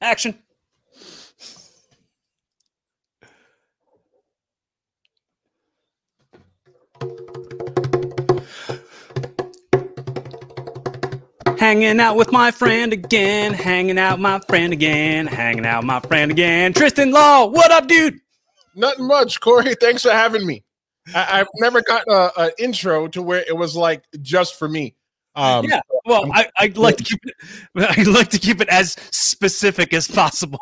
Action. Hanging out with my friend again, hanging out my friend again, hanging out my friend again. Tristan Law, what up, dude? Nothing much, Corey. Thanks for having me. I, have never gotten an intro to where it was like just for me. Um, yeah, well, I, I'd like to keep it. I'd like to keep it as specific as possible.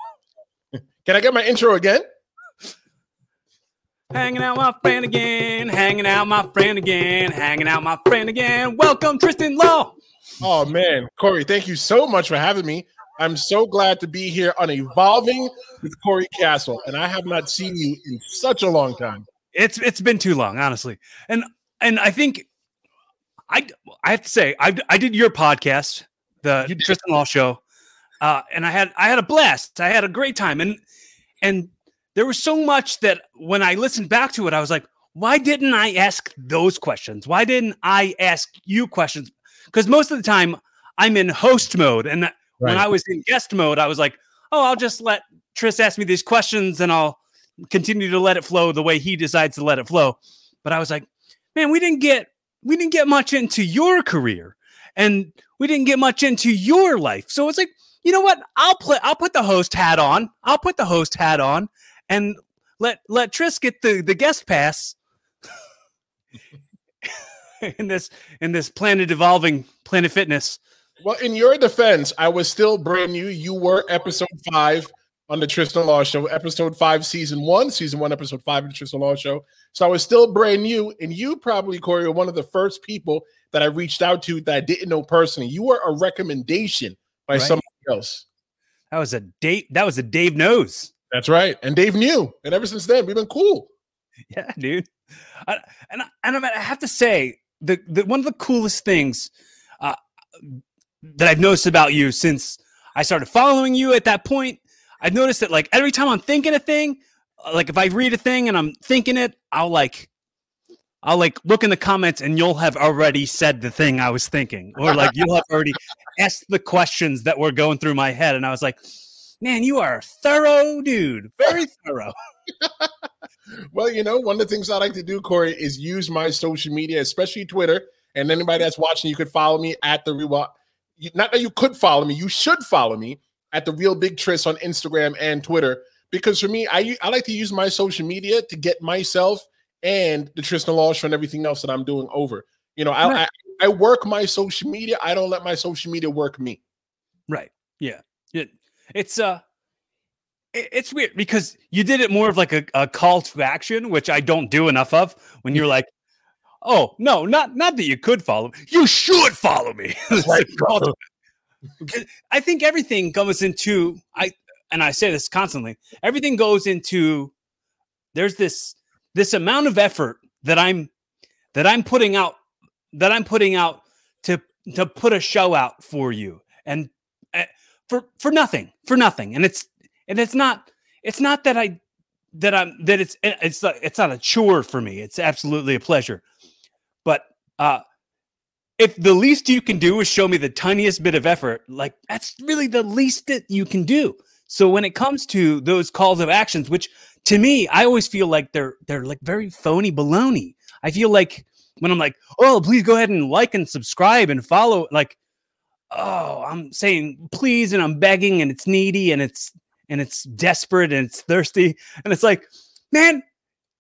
Can I get my intro again? Hanging out my friend again, hanging out my friend again, hanging out my friend again. Welcome, Tristan Law. Oh man, Corey, thank you so much for having me. I'm so glad to be here on Evolving with Corey Castle, and I have not seen you in such a long time. It's it's been too long, honestly, and and I think I I have to say I I did your podcast, the Tristan Law Show, uh, and I had I had a blast. I had a great time, and and there was so much that when I listened back to it, I was like, why didn't I ask those questions? Why didn't I ask you questions? because most of the time I'm in host mode, and right. when I was in guest mode, I was like, oh, I'll just let Tris ask me these questions, and I'll continue to let it flow the way he decides to let it flow. But I was like, man, we didn't get we didn't get much into your career, and we didn't get much into your life. So it's like, you know what? I'll play. I'll put the host hat on. I'll put the host hat on, and let let Tris get the the guest pass in this in this planet evolving planet fitness. Well, in your defense, I was still brand new. You were episode five on the Tristan Law Show, episode five, season one, season one, episode five of the Tristan Law Show. So I was still brand new, and you probably, Corey, were one of the first people that I reached out to that I didn't know personally. You were a recommendation by right. somebody else. That was a date. That was a Dave knows. That's right, and Dave knew, and ever since then we've been cool. Yeah, dude. I, and and I have to say, the, the one of the coolest things uh, that I've noticed about you since I started following you at that point, I've noticed that like every time I'm thinking a thing, uh, like if I read a thing and I'm thinking it, I'll like I'll like look in the comments and you'll have already said the thing I was thinking, or like you'll have already asked the questions that were going through my head, and I was like, "Man, you are a thorough dude, very thorough." well, you know, one of the things I like to do, Corey, is use my social media, especially Twitter. And anybody that's watching, you could follow me at the real. Not that you could follow me, you should follow me at the Real Big Tris on Instagram and Twitter. Because for me, I I like to use my social media to get myself and the Tristan Law Show and everything else that I'm doing over. You know, I, right. I, I work my social media. I don't let my social media work me. Right. Yeah. It, it's uh it's weird because you did it more of like a, a call to action, which I don't do enough of. When you're like, "Oh no, not not that you could follow, you should follow me." I think everything goes into I, and I say this constantly. Everything goes into there's this this amount of effort that I'm that I'm putting out that I'm putting out to to put a show out for you and uh, for for nothing for nothing and it's and it's not it's not that I that I'm that it's it's it's not a chore for me. It's absolutely a pleasure. But uh if the least you can do is show me the tiniest bit of effort, like that's really the least that you can do. So when it comes to those calls of actions, which to me, I always feel like they're they're like very phony baloney. I feel like when I'm like, oh, please go ahead and like and subscribe and follow, like, oh, I'm saying please and I'm begging and it's needy and it's and it's desperate and it's thirsty. And it's like, man,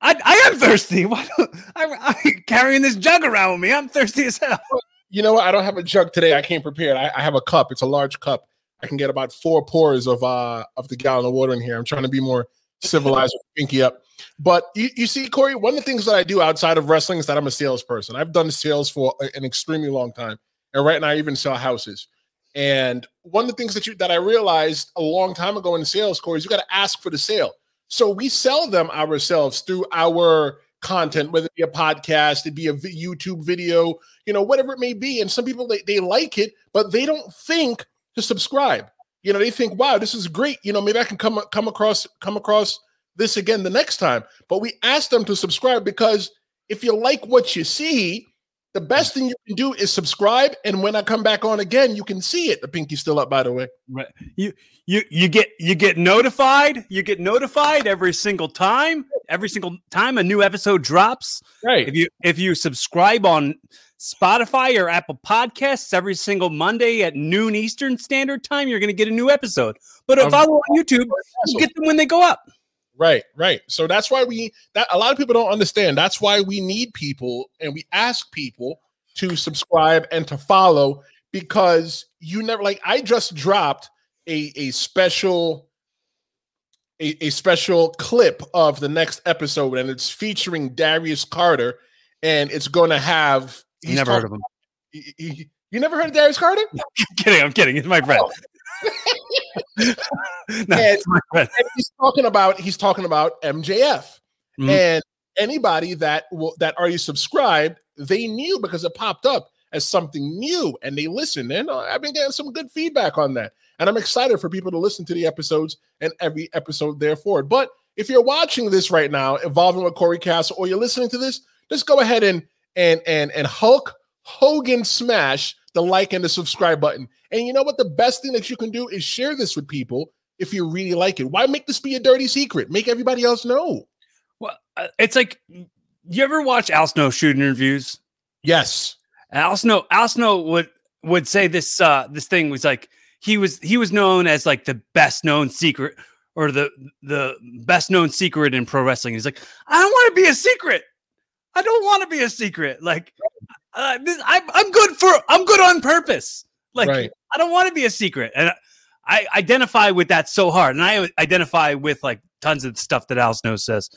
I, I am thirsty. I'm, I'm, carrying this jug around with me. I'm thirsty as hell. You know what? I don't have a jug today. I came prepared. I, I have a cup. It's a large cup. I can get about four pours of uh of the gallon of water in here. I'm trying to be more civilized pinky up. But you, you see, Corey, one of the things that I do outside of wrestling is that I'm a salesperson. I've done sales for an extremely long time. And right now I even sell houses. And one of the things that you that I realized a long time ago in sales, Corey, is you got to ask for the sale. So we sell them ourselves through our content, whether it be a podcast, it be a YouTube video, you know, whatever it may be. And some people they, they like it, but they don't think to subscribe. You know, they think, wow, this is great. You know, maybe I can come come across come across this again the next time. But we ask them to subscribe because if you like what you see, the best thing you can do is subscribe. And when I come back on again, you can see it. The pinky's still up, by the way. Right. You you you get you get notified. You get notified every single time. Every single time a new episode drops. Right. If you if you subscribe on Spotify or Apple Podcasts every single Monday at noon Eastern Standard Time, you're going to get a new episode. But if I were on YouTube, you get them when they go up. Right, right. So that's why we that a lot of people don't understand. That's why we need people and we ask people to subscribe and to follow because you never like I just dropped a a special a, a special clip of the next episode and it's featuring Darius Carter and it's going to have he's Never heard of him. he- he- you never heard of Darius Carter? I'm kidding. I'm kidding. It's my friend. no, oh. my. And he's talking about he's talking about MJF. Mhm. And anybody that will that already subscribed, they knew because it popped up as something new and they listened. And uh, I've been getting some good feedback on that. And I'm excited for people to listen to the episodes and every episode there forward. But if you're watching this right now, evolving with Corey Castle, or you're listening to this, just go ahead and and and and Hulk Hogan smash the like and the subscribe button. And you know what? The best thing that you can do is share this with people if you really like it. Why make this be a dirty secret? Make everybody else know. Well, uh, it's like you ever watch Al Snow shooting interviews? Yes. Al Snow, Al Snow would would say this uh this thing was like he was he was known as like the best known secret or the the best known secret in pro wrestling. He's like, I don't want to be a secret. I don't want to be a secret. Like, uh, this, I'm I'm good for I'm good on purpose. Like, Right. I don't want to be a secret, and I identify with that so hard, and I identify with like tons of stuff that Al Snow says,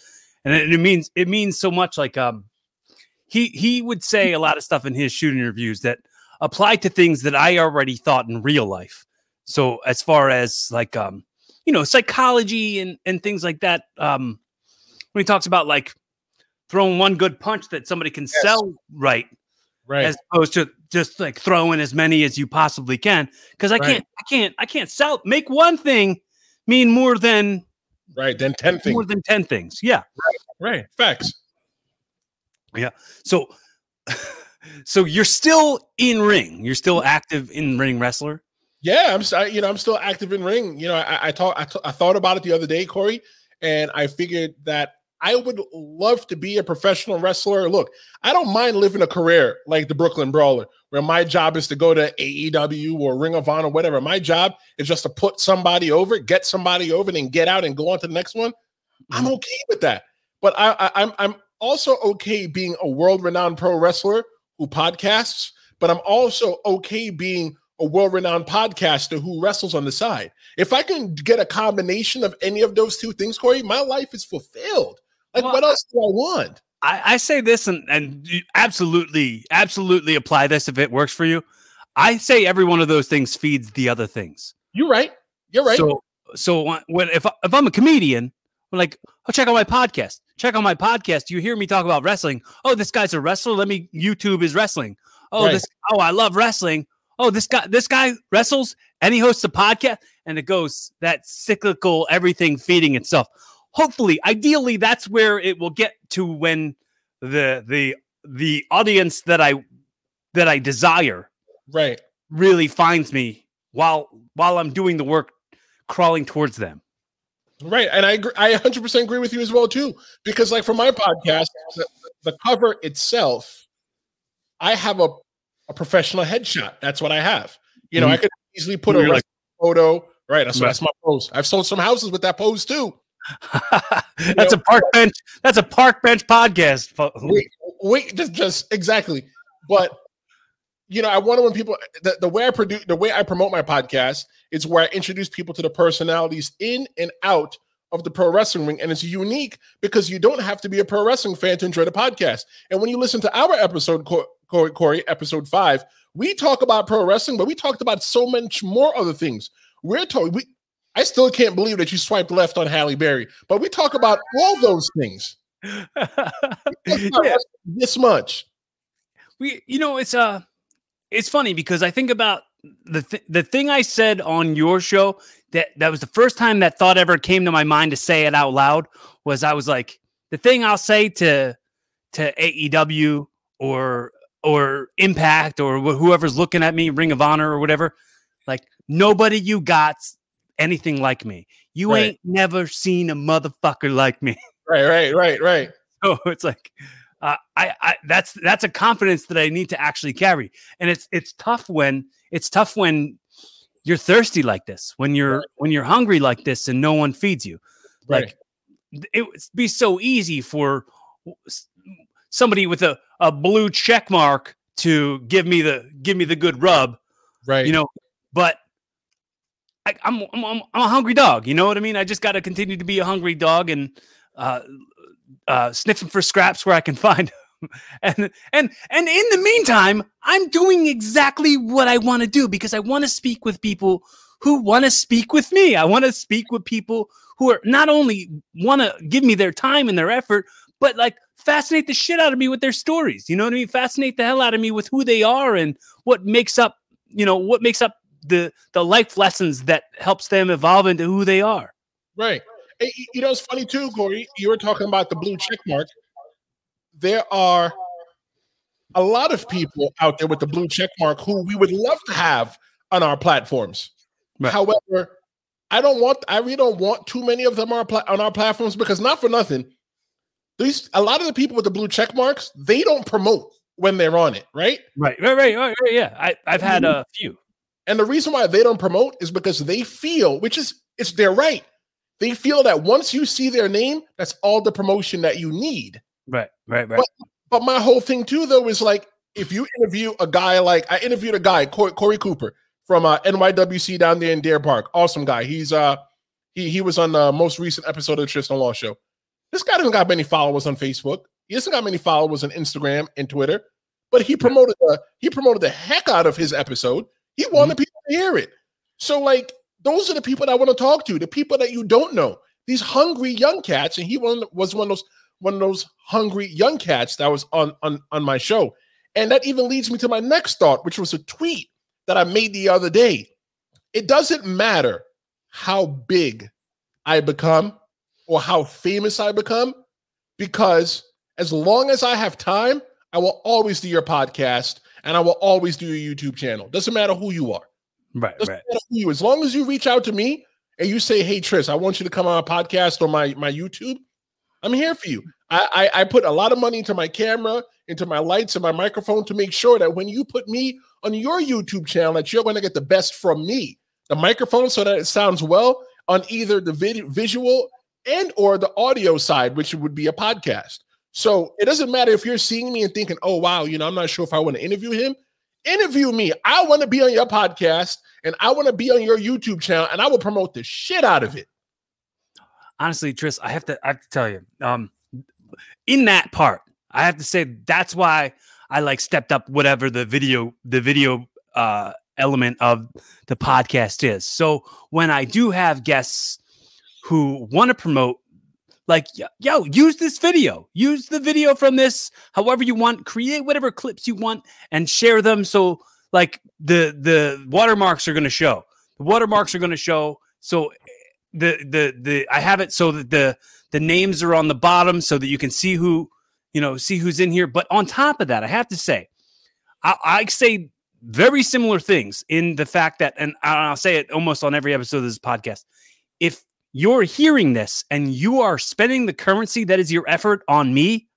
and it, it means it means so much. Like, um, he he would say a lot of stuff in his shooting reviews that apply to things that I already thought in real life. So as far as like um, you know, psychology and and things like that, um, when he talks about like throwing one good punch that somebody can Yes. sell right Right. as opposed to just like throwing as many as you possibly can because i Right. can't i can't i can't sell make one thing mean more than right. Then 10 things. more than 10 things yeah Right. Facts. Yeah so so you're still in ring you're still mm-hmm. active in ring wrestler Yeah, I'm s- I- you know I'm still active in ring. You know, I I, talk, I, t- I thought about it the other day, Corey, and I figured that I would love to be a professional wrestler. Look, I don't mind living a career like the Brooklyn Brawler, where my job is to go to AEW or Ring of Honor, whatever. My job is just to put somebody over, get somebody over, and then get out and go on to the next one. I'm Mhm. okay with that. But I, I, I'm I'm also okay being a world-renowned pro wrestler who podcasts. But I'm also okay being a world-renowned podcaster who wrestles on the side. If I can get a combination of any of those two things, Corey, my life is fulfilled. Like, Well, what else do I want? I, I say this and, and absolutely absolutely apply this if it works for you i say every one of those things feeds the other things You're right. You're right. So, so when- if I- if I'm a comedian, I'm like, oh, check out my podcast. Check out my podcast. You hear me talk about wrestling. Oh, this guy's a wrestler. Let me YouTube his wrestling. Oh, Right. this. Oh, I love wrestling. Oh, this guy. This guy wrestles and he hosts a podcast, and it goes that cyclical everything feeding itself. Hopefully, ideally, that's where it will get to when the the the audience that I that I desire right. really finds me while while I'm doing the work crawling towards them. Right. And I agree, I 100% agree with you as well too because like for my podcast the, the cover itself I have a, a professional headshot. That's what I have. You know, Mhm. I could easily put You're a like- photo. Right. That's, Right. that's my pose. I've sold some houses with that pose too. that's a park bench. That's a park bench podcast. We, wait, just just exactly. But you know, I wonder when people the, the way I produce the way I promote my podcast is where I introduce people to the personalities in and out of the pro wrestling ring, and it's unique because you don't have to be a pro wrestling fan to enjoy the podcast. And when you listen to our episode, Corey, Corey episode five, we talk about pro wrestling, but we talked about so much more other things. We're talking. We, I still can't believe that you swiped left on Halle Berry, but we talk about all those things. We talk about Yeah. This much. we you know it's uh it's funny because i think about the th- the thing i said on your show that that was the first time that thought ever came to my mind to say it out loud was i was like the thing i'll say to to aew or or Impact or wh- whoever's looking at me, Ring of Honor or whatever. Like nobody you got's anything like me. You Right. ain't never seen a motherfucker like me. Right, right, right, right. So it's like uh, I, I that's that's a confidence that I need to actually carry, and it's it's tough when it's tough when you're thirsty like this, when you're when you're hungry like this, and no one feeds you. Like it would be so easy for somebody with a, a blue check mark to give me the give me the good rub, right. you know. But I, I'm, I'm I'm I'm a hungry dog. You know what I mean? I just got to continue to be a hungry dog and uh, uh, sniffing for scraps where I can find. 'em. And and and in the meantime, I'm doing exactly what I want to do because I want to speak with people who want to speak with me. I want to speak with people who are not only want to give me their time and their effort, but like fascinate the shit out of me with their stories. You know what I mean? Fascinate the hell out of me with who they are and what makes up, you know, what makes up the the life lessons that helps them evolve into who they are. Right. Hey, you know, it's funny too, Corey. You were talking about the blue check mark. There are a lot of people out there with the blue check mark who we would love to have on our platforms. Right. However, I don't want. I really don't want too many of them on our, pla- on our platforms because not for nothing. These a lot of the people with the blue check marks they don't promote when they're on it, right? Right, right, right, right, right yeah. I, I've had mm-hmm. a few. And the reason why they don't promote is because they feel, which is it's their right. They feel that once you see their name, that's all the promotion that you need. Right, right, right. But my whole thing too, though, is like if you interview a guy like I interviewed a guy, Corey, Corey Cooper from uh, NYWC down there in Deer Park. Awesome guy. He's uh he he was on the most recent episode of the Tristan Law Show. This guy doesn't got many followers on Facebook. He doesn't got many followers on Instagram and Twitter. But he promoted the he promoted the heck out of his episode. He wanted mm-hmm. people to hear it. So like those are the people that I want to talk to, the people that you don't know. These hungry young cats, and he one was one of those one of those hungry young cats that was on on on my show. And that even leads me to my next thought, which was a tweet that I made the other day. It doesn't matter how big I become or how famous I become, because as long as I have time, I will always do your podcast and I will always do your YouTube channel. Doesn't matter who you are. right, Doesn't right. matter who you. As long as you reach out to me and you say, "Hey, Tris, I want you to come on a podcast or my my YouTube," I'm here for you. I, I I put a lot of money into my camera, into my lights, and my microphone to make sure that when you put me on your YouTube channel, that you're going to get the best from me. The microphone, so that it sounds well on either the video, visual and or the audio side, which would be a podcast. So it doesn't matter if you're seeing me and thinking, "Oh wow, you know, I'm not sure if I want to interview him." Interview me. I want to be on your podcast and I want to be on your YouTube channel, and I will promote the shit out of it. honestly, Tris, I have to I have to tell you, um, in that part, I have to say that's why I like stepped up whatever the video the video uh element of the podcast is. So when I do have guests who want to promote like yo, use this video use the video from this however you want create whatever clips you want and share them so like the the watermarks are going to show the watermarks are going to show so the the the I have it so that the the names are on the bottom so that you can see who you know see who's in here. But on top of that, I have to say, I, I say very similar things in the fact that, and I'll say it almost on every episode of this podcast. If you're hearing this and you are spending the currency that is your effort on me,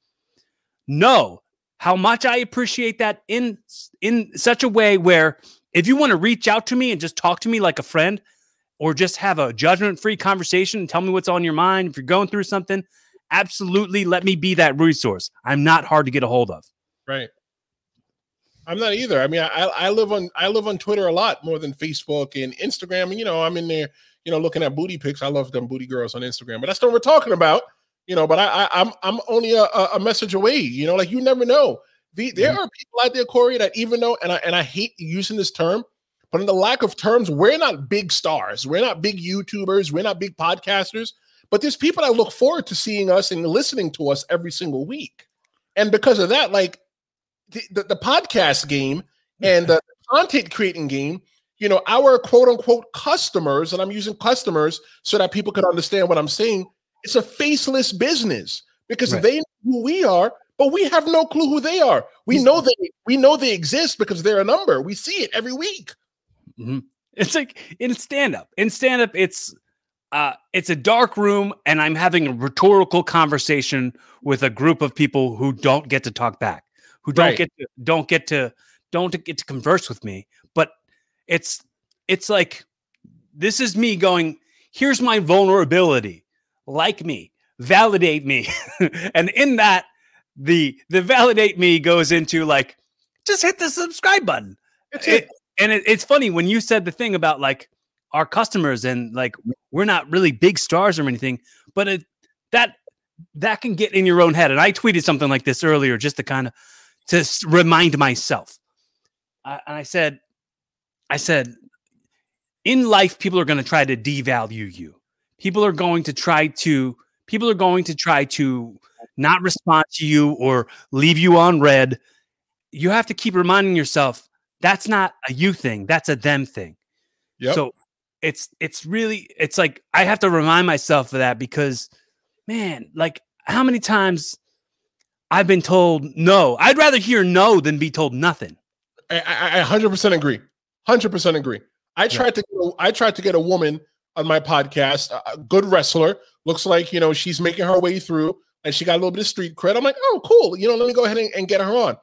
know how much I appreciate that in in such a way where if you want to reach out to me and just talk to me like a friend or just have a judgment free conversation and tell me what's on your mind if you're going through something absolutely let me be that resource i'm not hard to get a hold of Right. I'm not either. I mean, I I live on I live on Twitter a lot more than Facebook and Instagram. And you know, I'm in there, you know, looking at booty pics. I love them booty girls on Instagram, but that's not what we're talking about. You know, but I, I I'm I'm only a, a message away. You know, like you never know. The, there mm-hmm. are people out there, Corey, that even though, and I and I hate using this term, but in the lack of terms, we're not big stars. We're not big YouTubers. We're not big podcasters. But there's people that look forward to seeing us and listening to us every single week. And because of that, like the, the, the podcast game and the content creating game, you know, our quote unquote customers, and I'm using customers so that people can understand what I'm saying, it's a faceless business because Right. they know who we are, but we have no clue who they are. We know they we know they exist because they're a number. We see it every week. Mhm. It's like in stand up. In stand up, it's uh it's a dark room and I'm having a rhetorical conversation with a group of people who don't get to talk back, who don't Right. get to don't get to don't get to converse with me. But it's it's like this is me going, here's my vulnerability. Like me, validate me. and in that the the validate me goes into like just hit the subscribe button it. and it, it's funny when you said the thing about like our customers and like we're not really big stars or anything, but it, that that can get in your own head. And I tweeted something like this earlier just to kind of to remind myself. I, and I said, I said, in life, people are going to try to devalue you. People are going to try to people are going to try to not respond to you or leave you on red. You have to keep reminding yourself that's not a you thing that's a them thing Yep. so it's it's really it's like i have to remind myself of that because man like how many times i've been told no i'd rather hear no than be told nothing I, I, I 100% agree. 100% agree. I tried to get a, I tried to get a woman on my podcast, a- a good wrestler. Looks like, you know, she's making her way through and she got a little bit of street cred. I'm like, "Oh, cool. You know, let me go ahead and, and get her on."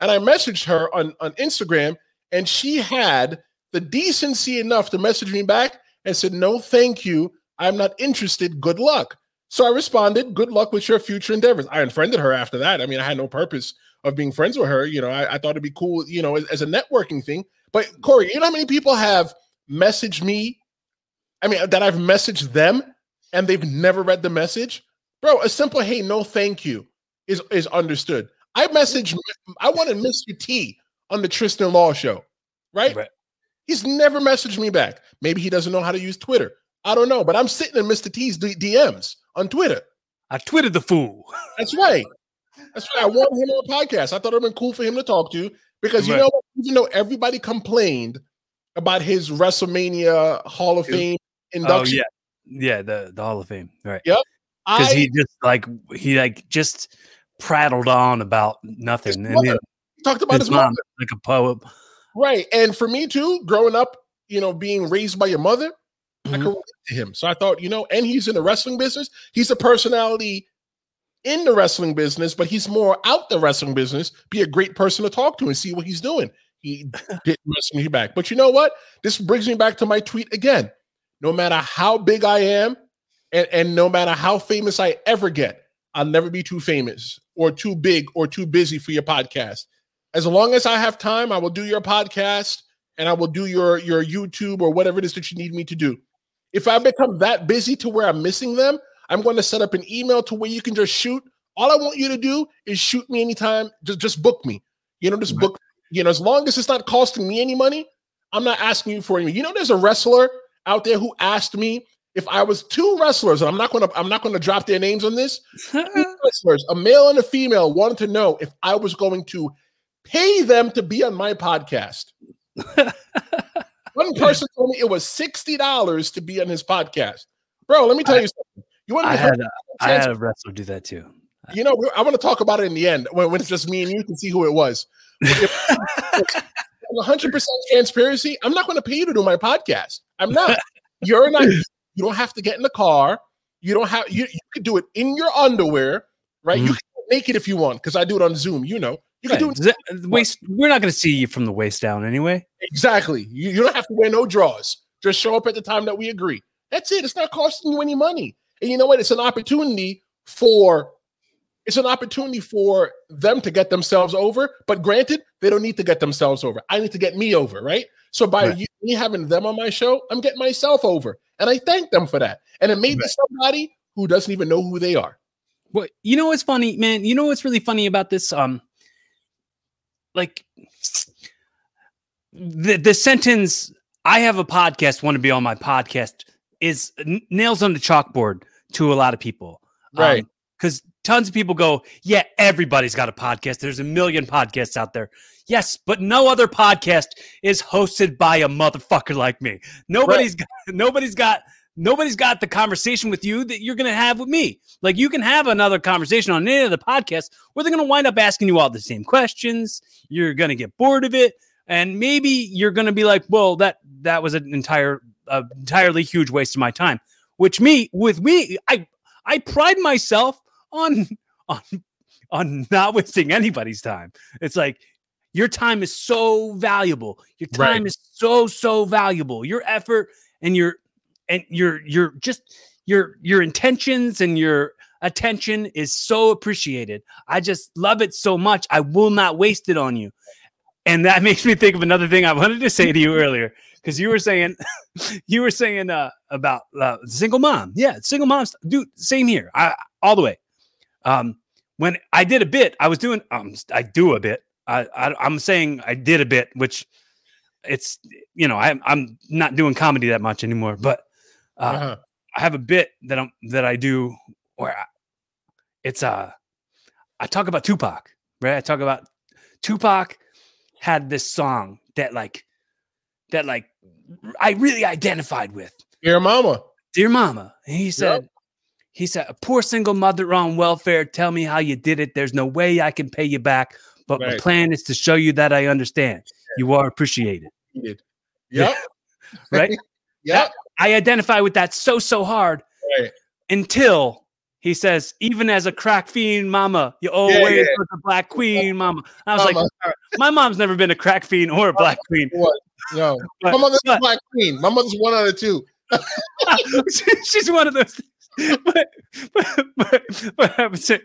And I messaged her on on Instagram and she had the decency enough to message me back and said, "No, thank you. I'm not interested. Good luck." So I responded, "Good luck with your future endeavors." I unfriended her after that. I mean, I had no purpose of being friends with her. You know, I, I thought it'd be cool, you know, as, as a networking thing. But Corey, you know how many people have messaged me? I mean, that I've messaged them and they've never read the message. Bro, a simple hey, no, thank you is is understood. I messaged, I wanted Mr. T on the Tristan Law show, right? Right. He's never messaged me back. Maybe he doesn't know how to use Twitter. I don't know, but I'm sitting in Mr. T's D- DMs on Twitter. i tweeted the fool That's right. That's right. I wanted him on a podcast. I thought it'd been cool for him to talk to because you know, even though everybody complained about his WrestleMania Hall of. Fame oh induction, yeah yeah the the hall of fame right Yep. because he just like he like just prattled on about nothing and mother, then talked about his his mom. mom like a poem Right. And for me too, growing up, you know, being raised by your mother, I Mhm. could relate to him. So I thought, you know, and he's in the wrestling business. He's a personality in the wrestling business, but he's more out the wrestling business. Be a great person to talk to and see what he's doing. He didn't message me back. But you know what? This brings me back to my tweet again. No matter how big I am, and, and no matter how famous I ever get, I'll never be too famous or too big or too busy for your podcast. As long as I have time, I will do your podcast and I will do your your YouTube or whatever it is that you need me to do. If I become that busy to where I'm missing them, I'm going to set up an email to where you can just shoot. All I want you to do is shoot me anytime. Just just book me. You know, just mm-hmm. book. You know, as long as it's not costing me any money, I'm not asking you for any. You know, there's a wrestler out there who asked me if I was two wrestlers, and I'm not going to I'm not going to drop their names on this. Two wrestlers, a male and a female, wanted to know if I was going to pay them to be on my podcast. One person told me it was sixty dollars to be on his podcast, bro. Let me tell I- you something. You want i to? had a, i had a wrestler do that too You know, I want to talk about it in the end when, when it's just me and you can see who it was. 100 percent transparency. I'm not going to pay you to do my podcast. I'm not. You're not. You don't have to get in the car. You don't have. You, you could do it in your underwear, right? You Mhm. can make it if you want, because I do it on Zoom. You know, you can do it Right. Z- waist we're not going to see you from the waist down anyway exactly. You, you don't have to wear no drawers. Just show up at the time that we agree. That's it. It's not costing you any money. And you know what? It's an opportunity for it's an opportunity for them to get themselves over. But granted, they don't need to get themselves over. I need to get me over, right? So by Right. you, me having them on my show, I'm getting myself over, and I thank them for that. And it may be Right. somebody who doesn't even know who they are. Well, you know what's funny, man? You know what's really funny about this? Um, like the the sentence "I have a podcast, want to be on my podcast" is n- nails on the chalkboard to a lot of people, um, Right. Because tons of people go, "Yeah, everybody's got a podcast. There's a million podcasts out there." Yes, but no other podcast is hosted by a motherfucker like me. Nobody's got, nobody's got nobody's got the conversation with you that you're going to have with me. Like you can have another conversation on any of the podcasts where they're going to wind up asking you all the same questions. You're going to get bored of it, and maybe you're going to be like, "Well, that that was an entire, uh, entirely huge waste of my time." Which me, with me, I I pride myself on on on not wasting anybody's time. It's like your time is so valuable. Your time right. is so so valuable. Your effort and your and your your just your your intentions and your attention is so appreciated. I just love it so much. I will not waste it on you. And that makes me think of another thing I wanted to say to you earlier because you were saying you were saying uh, about uh, single mom. Yeah, single moms. Dude, same here. I all the way. Um, when I did a bit, I was doing um, I do a bit. I, I am saying I did a bit, which it's you know I, I'm not doing comedy that much anymore, but uh, uh-huh. I have a bit that I'm that I do where I, it's uh I talk about Tupac, right? I talk about Tupac had this song that like that like I really identified with. Dear Mama. Dear Mama. And he said, yep. he said, a poor single mother on welfare, tell me how you did it. There's no way I can pay you back, but right. my plan is to show you that I understand. You are appreciated. Yep. right? yep. I identify with that so so hard right. until he says, even as a crack fiend, mama, you always yeah, yeah. was a black queen, mama. I was mama. like, my mom's never been a crack fiend or a black queen. What? No, but, my mother's but, a black queen. My mother's one out of two. she's one of those. But, but, but, but I would say,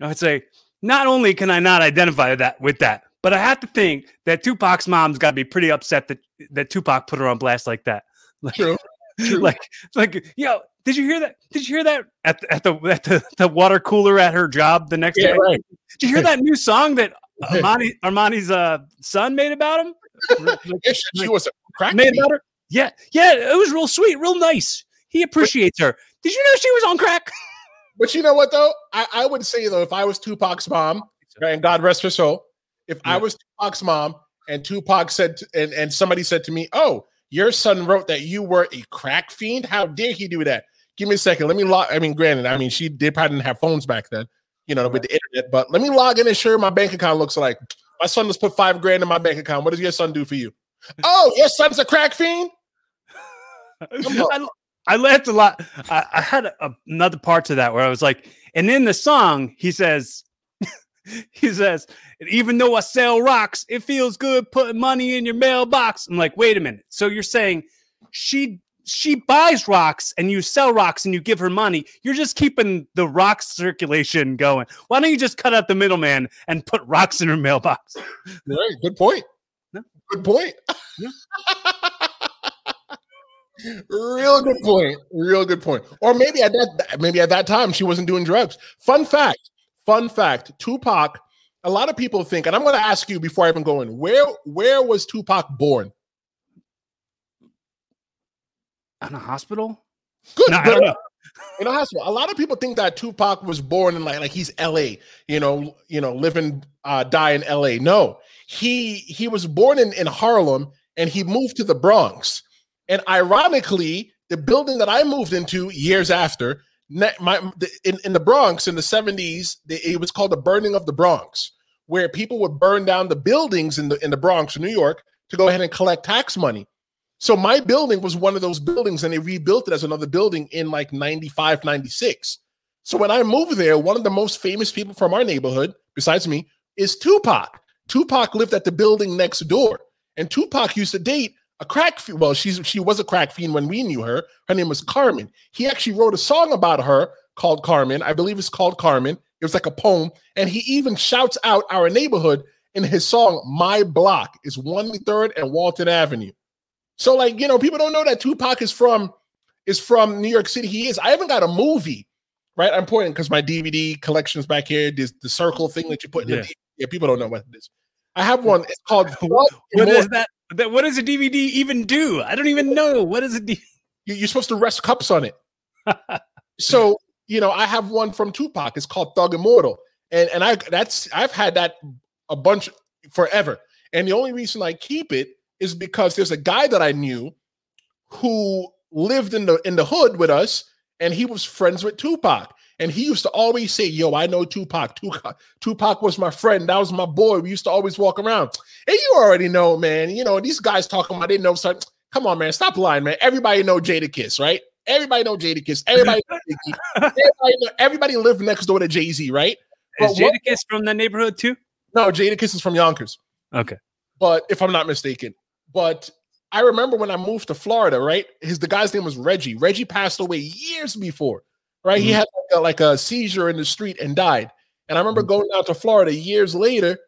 I would say, not only can I not identify with that with that, but I have to think that Tupac's mom's got to be pretty upset that that Tupac put her on blast like that. Like, True. Like, like, yo, did you hear that? Did you hear that at the, at the at the, the water cooler at her job the next yeah, day? Right. Did you hear that new song that Armani Armani's uh, son made about him? yeah, she was a crack made about her. Yeah, yeah, it was real sweet, real nice. He appreciates but, her. Did you know she was on crack? But you know what though? I, I would say though, if I was Tupac's mom, and God rest her soul, if yeah. I was Tupac's mom and Tupac said to, and, and somebody said to me, Oh, your son wrote that you were a crack fiend. How dare he do that? Give me a second. Let me log. I mean, granted, I mean, she did probably didn't have phones back then, you know, with the internet, but let me log in and share my bank account looks like. My son just put five grand in my bank account. What does your son do for you? oh, your son's a crack fiend? I, I laughed a lot. I, I had a, another part to that where I was like, and in the song, he says, he says, even though I sell rocks, it feels good putting money in your mailbox. I'm like, wait a minute. So you're saying she she buys rocks and you sell rocks and you give her money. You're just keeping the rock circulation going. Why don't you just cut out the middleman and put rocks in her mailbox? Right. Good point. No? Good point. Real good point. Real good point. Or maybe at that maybe at that time she wasn't doing drugs. Fun fact. Fun fact. Tupac. A lot of people think, and I'm going to ask you before I even go in. Where where was Tupac born? In a hospital? Good. No, good. In a hospital. A lot of people think that Tupac was born in like like he's L.A. You know, you know, living uh, die in L.A. No, he he was born in in Harlem and he moved to the Bronx and ironically, the building that I moved into years after, my in, in the Bronx in the 70s, it was called the burning of the Bronx, where people would burn down the buildings in the in the Bronx, New York, to go ahead and collect tax money. So my building was one of those buildings, and they rebuilt it as another building in like 95, 96. So when I moved there, one of the most famous people from our neighborhood, besides me, is Tupac. Tupac lived at the building next door. And Tupac used to date a crack fiend. well she's she was a crack fiend when we knew her. Her name was carmen. He actually wrote a song about her called carmen. I believe it's called carmen. It was like a poem. And he even shouts out our neighborhood in his song my block. Is 103rd and walton avenue. So like you know people don't know that tupac is from is from new york city. He is. I haven't got a movie right? I'm pointing because my dvd collection's back here this the circle thing that you put in yeah. the yeah people don't know what it is i have one it's called What, what is that that what does a DVD even do? I don't even know. What is a DVD? You're supposed to rest cups on it. so you know, I have one from Tupac. It's called Thug Immortal, and and I that's I've had that a bunch forever. And the only reason I keep it is because there's a guy that I knew who lived in the in the hood with us, and he was friends with Tupac. And he used to always say, Yo, I know Tupac. Tupac. Tupac was my friend. That was my boy. We used to always walk around. And you already know, man. You know, these guys talking about they know something. Come on, man. Stop lying, man. Everybody know Jadakiss, right? Everybody know Jadakiss. Everybody know everybody, know, everybody lived next door to Jay-Z, right? Is Jadakiss from that neighborhood too? No, Jadakiss is from Yonkers. Okay. But if I'm not mistaken. But I remember when I moved to Florida, right? His the guy's name was Reggie. Reggie passed away years before right? Mm-hmm. He had like a, like a, seizure in the street and died. And I remember mm-hmm. going down to Florida years later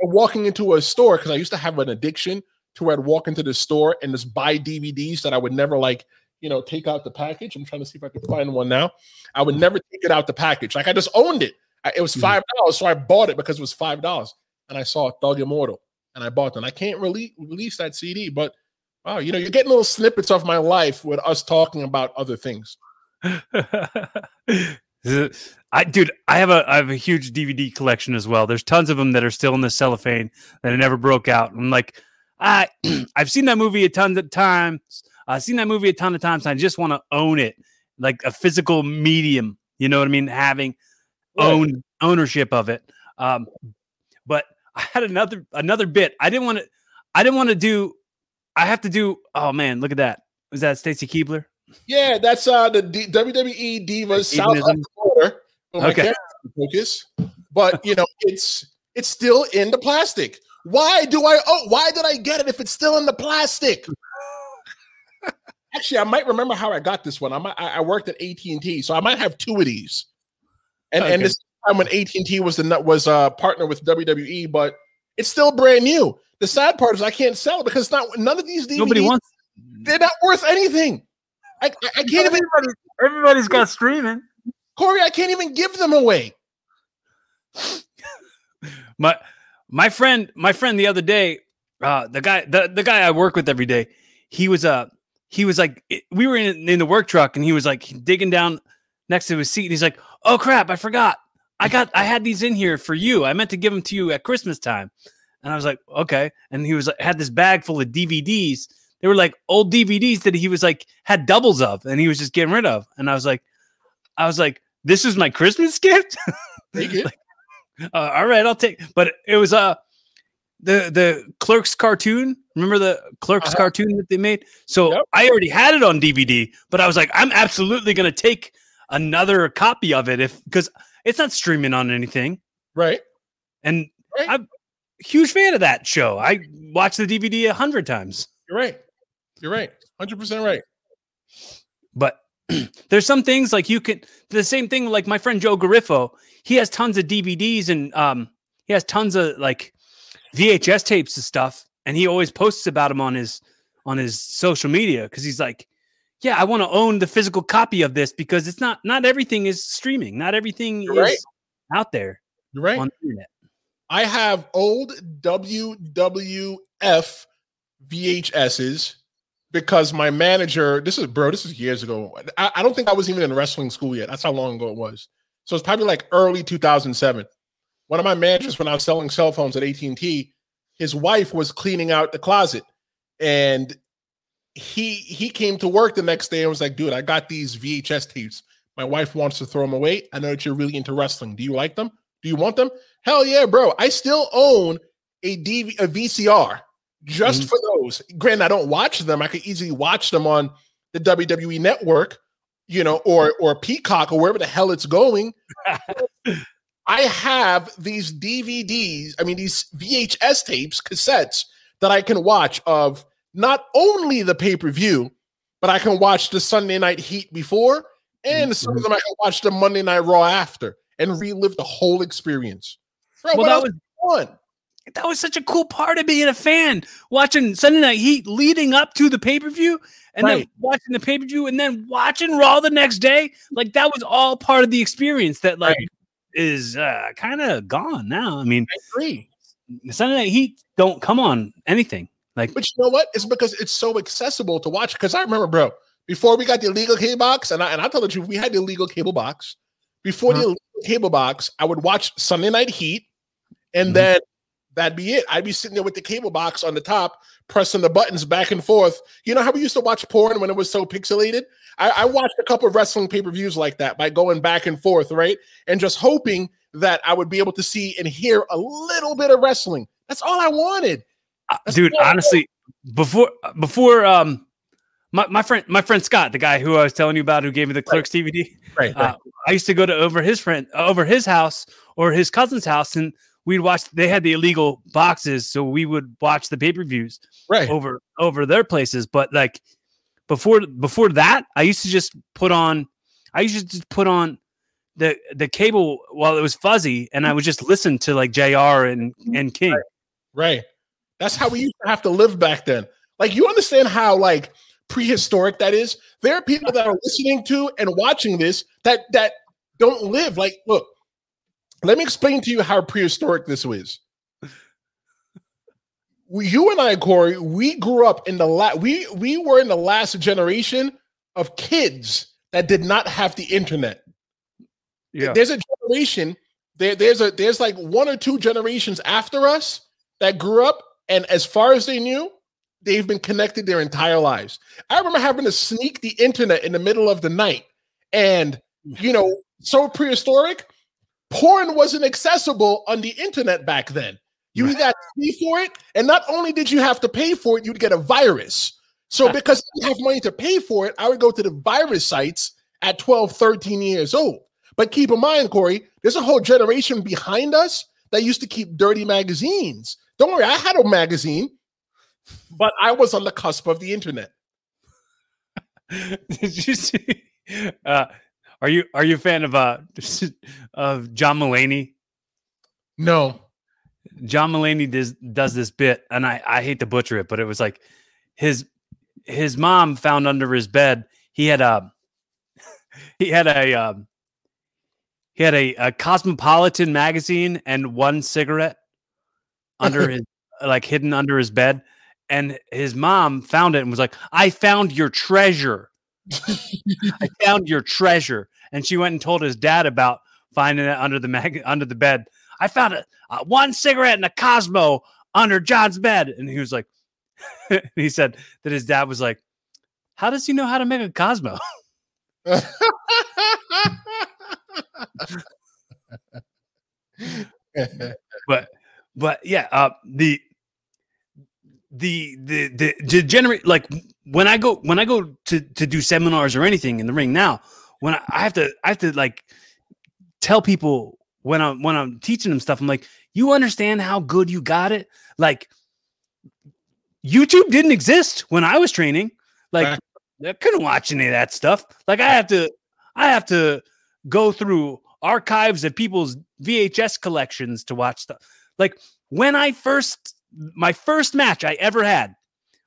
and walking into a store because I used to have an addiction to where I'd walk into the store and just buy DVDs that I would never like, you know, take out the package. I'm trying to see if I can find one now. I would never take it out the package. Like I just owned it. I, it was mm-hmm. five dollars, so I bought it because it was five dollars. And I saw Thug Immortal, and I bought them. I can't really release that CD, but wow, you know, you're getting little snippets of my life with us talking about other things. I dude, I have a I have a huge DVD collection as well. There's tons of them that are still in the cellophane that I never broke out. I'm like, I I've seen that movie a ton of times. I've seen that movie a ton of times. I just want to own it, like a physical medium. You know what I mean? Having right. own ownership of it. Um, but I had another another bit. I didn't want to. I didn't want to do. I have to do. Oh man, look at that. Was that Stacy Keibler? Yeah, that's uh the D- WWE Divas South Florida. Okay. Focus, but you know it's it's still in the plastic. Why do I? Oh, why did I get it if it's still in the plastic? Actually, I might remember how I got this one. I might, I worked at AT and T, so I might have two of these. And okay. and this time when AT and T was the was a uh, partner with WWE, but it's still brand new. The sad part is I can't sell it because it's not none of these DVDs. Nobody wants. They're not worth anything. I, I can't even. Everybody's got streaming. Corey, I can't even give them away. my my friend, my friend, the other day, uh, the guy, the, the guy I work with every day, he was uh he was like, we were in in the work truck, and he was like digging down next to his seat, and he's like, "Oh crap, I forgot. I got, I had these in here for you. I meant to give them to you at Christmas time." And I was like, "Okay." And he was like, had this bag full of DVDs they were like old DVDs that he was like had doubles of, and he was just getting rid of. And I was like, I was like, this is my Christmas gift. like, uh, all right, I'll take. But it was uh the the Clerks cartoon. Remember the Clerks uh-huh. cartoon that they made? So yep. I already had it on DVD, but I was like, I'm absolutely gonna take another copy of it if because it's not streaming on anything, right? And right. I'm a huge fan of that show. I watched the DVD a hundred times. You're right. You're right. 100% right. But there's some things like you can the same thing like my friend Joe Garifo, he has tons of DVDs and um he has tons of like VHS tapes and stuff and he always posts about them on his on his social media cuz he's like yeah, I want to own the physical copy of this because it's not not everything is streaming. Not everything You're is right. out there. You're right. On the internet. I have old WWF VHSs because my manager, this is bro, this is years ago. I, I, don't think I was even in wrestling school yet. That's how long ago it was. So it's probably like early 2007. One of my managers, when I was selling cell phones at AT&T, his wife was cleaning out the closet, and he he came to work the next day and was like, "Dude, I got these VHS tapes. My wife wants to throw them away. I know that you're really into wrestling. Do you like them? Do you want them? Hell yeah, bro! I still own a DV a VCR just mm-hmm. for those. Granted, I don't watch them. I could easily watch them on the WWE network, you know, or or Peacock or wherever the hell it's going. I have these DVDs, I mean these VHS tapes, cassettes that I can watch of not only the pay-per-view, but I can watch the Sunday night heat before, and mm-hmm. some of them I can watch the Monday night raw after and relive the whole experience. Bro, well, that was fun that was such a cool part of being a fan watching Sunday Night Heat leading up to the pay per view and right. then watching the pay per view and then watching Raw the next day. Like that was all part of the experience that like right. is uh, kind of gone now. I mean, I agree. Sunday Night Heat don't come on anything. Like, but you know what? It's because it's so accessible to watch. Because I remember, bro, before we got the illegal cable box, and I and I told the truth, we had the illegal cable box. Before uh-huh. the illegal cable box, I would watch Sunday Night Heat, and mm-hmm. then that'd be it. I'd be sitting there with the cable box on the top, pressing the buttons back and forth. You know how we used to watch porn when it was so pixelated? I, I watched a couple of wrestling pay per views like that by going back and forth, right? And just hoping that I would be able to see and hear a little bit of wrestling. That's all I wanted. Uh, dude, honestly, before before um my, my friend my friend Scott, the guy who I was telling you about who gave me the Clerks. DVD. Right. right. Uh, I used to go to over his friend over his house or his cousin's house and we'd watch they had the illegal boxes so we would watch the pay-per-views right. over over their places. But like before before that i used to just put on i used to just put on the the cable while it was fuzzy and i would just listen to like jr and mm-hmm. and king. Right, right. that's how we used to have to live back then. Like you understand how like prehistoric that is? There are people that are listening to and watching this that that don't live. Like look let me explain to you how prehistoric this was. you and I, Corey, we grew up in the la- we we were in the last generation of kids that did not have the internet. Yeah. There's a generation, there, there's a there's like one or two generations after us that grew up, and as far as they knew, they've been connected their entire lives. I remember having to sneak the internet in the middle of the night, and you know, so prehistoric porn wasn't accessible on the internet back then. You right. got to pay for it, and not only did you have to pay for it, you'd get a virus. So because I didn't have money to pay for it, I would go to the virus sites at 12, 13 years old. But keep in mind, Corey, there's a whole generation behind us that used to keep dirty magazines. Don't worry, I had a magazine, but I was on the cusp of the internet. Did you see? Uh, are you are you a fan of uh of John Mulaney? No. John Mulaney does does this bit, and I I hate to butcher it, but it was like his his mom found under his bed. He had a he had a um, he had a, a Cosmopolitan magazine and one cigarette under his like hidden under his bed, and his mom found it and was like, "I found your treasure." I found your treasure. And she went and told his dad about finding it under the mag- under the bed. I found a, uh, one cigarette and a Cosmo under John's bed. And he was like, he said that his dad was like, How does he know how to make a Cosmo? but but yeah, uh, the the the the to generate like when I go when I go to to do seminars or anything in the ring now, when I, I have to I have to like tell people when I'm when I'm teaching them stuff, I'm like, you understand how good you got it? Like YouTube didn't exist when I was training. Like right. I couldn't watch any of that stuff. Like I have to I have to go through archives of people's VHS collections to watch stuff. Like when I first my first match I ever had,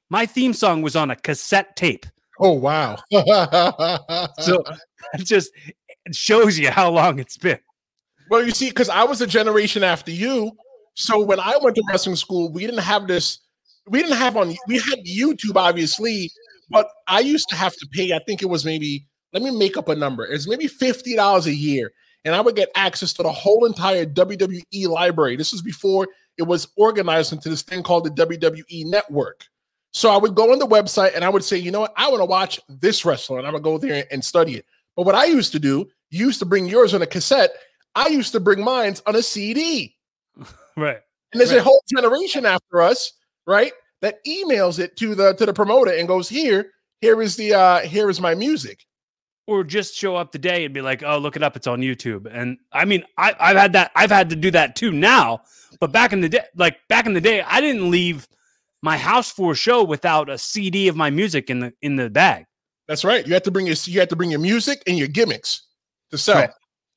my theme song was on a cassette tape. Oh wow! so it just shows you how long it's been. Well, you see, because I was a generation after you, so when I went to wrestling school, we didn't have this. We didn't have on. We had YouTube, obviously, but I used to have to pay. I think it was maybe. Let me make up a number. It's maybe fifty dollars a year, and I would get access to the whole entire WWE library. This was before it was organized into this thing called the WWE Network. So I would go on the website and I would say, you know what, I want to watch this wrestler, and I would go there and study it. But what I used to do, you used to bring yours on a cassette. I used to bring mine on a CD. Right. And there's right. a whole generation after us, right? That emails it to the to the promoter and goes, here, here is the uh here is my music or just show up today and be like, "Oh, look it up, it's on YouTube." And I mean, I, I've had that. I've had to do that too now. But back in the day, like back in the day, I didn't leave my house for a show without a CD of my music in the in the bag. That's right. You have to bring your you have to bring your music and your gimmicks to sell. Right.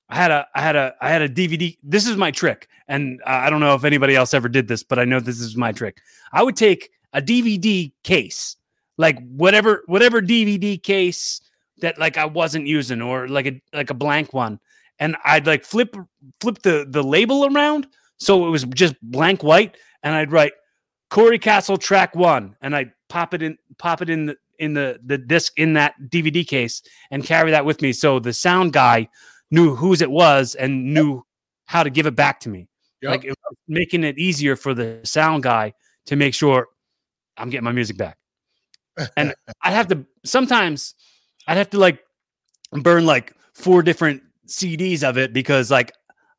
I had a I had a I had a DVD. This is my trick, and I don't know if anybody else ever did this, but I know this is my trick. I would take a DVD case, like whatever whatever DVD case that like I wasn't using or like a like a blank one and I'd like flip flip the the label around so it was just blank white and I'd write Corey Castle track 1 and I'd pop it in pop it in the in the the disc in that DVD case and carry that with me so the sound guy knew whose it was and knew how to give it back to me. Yep. like it was making it easier for the sound guy to make sure I'm getting my music back. And I'd have to sometimes I'd have to like burn like four different CDs of it because like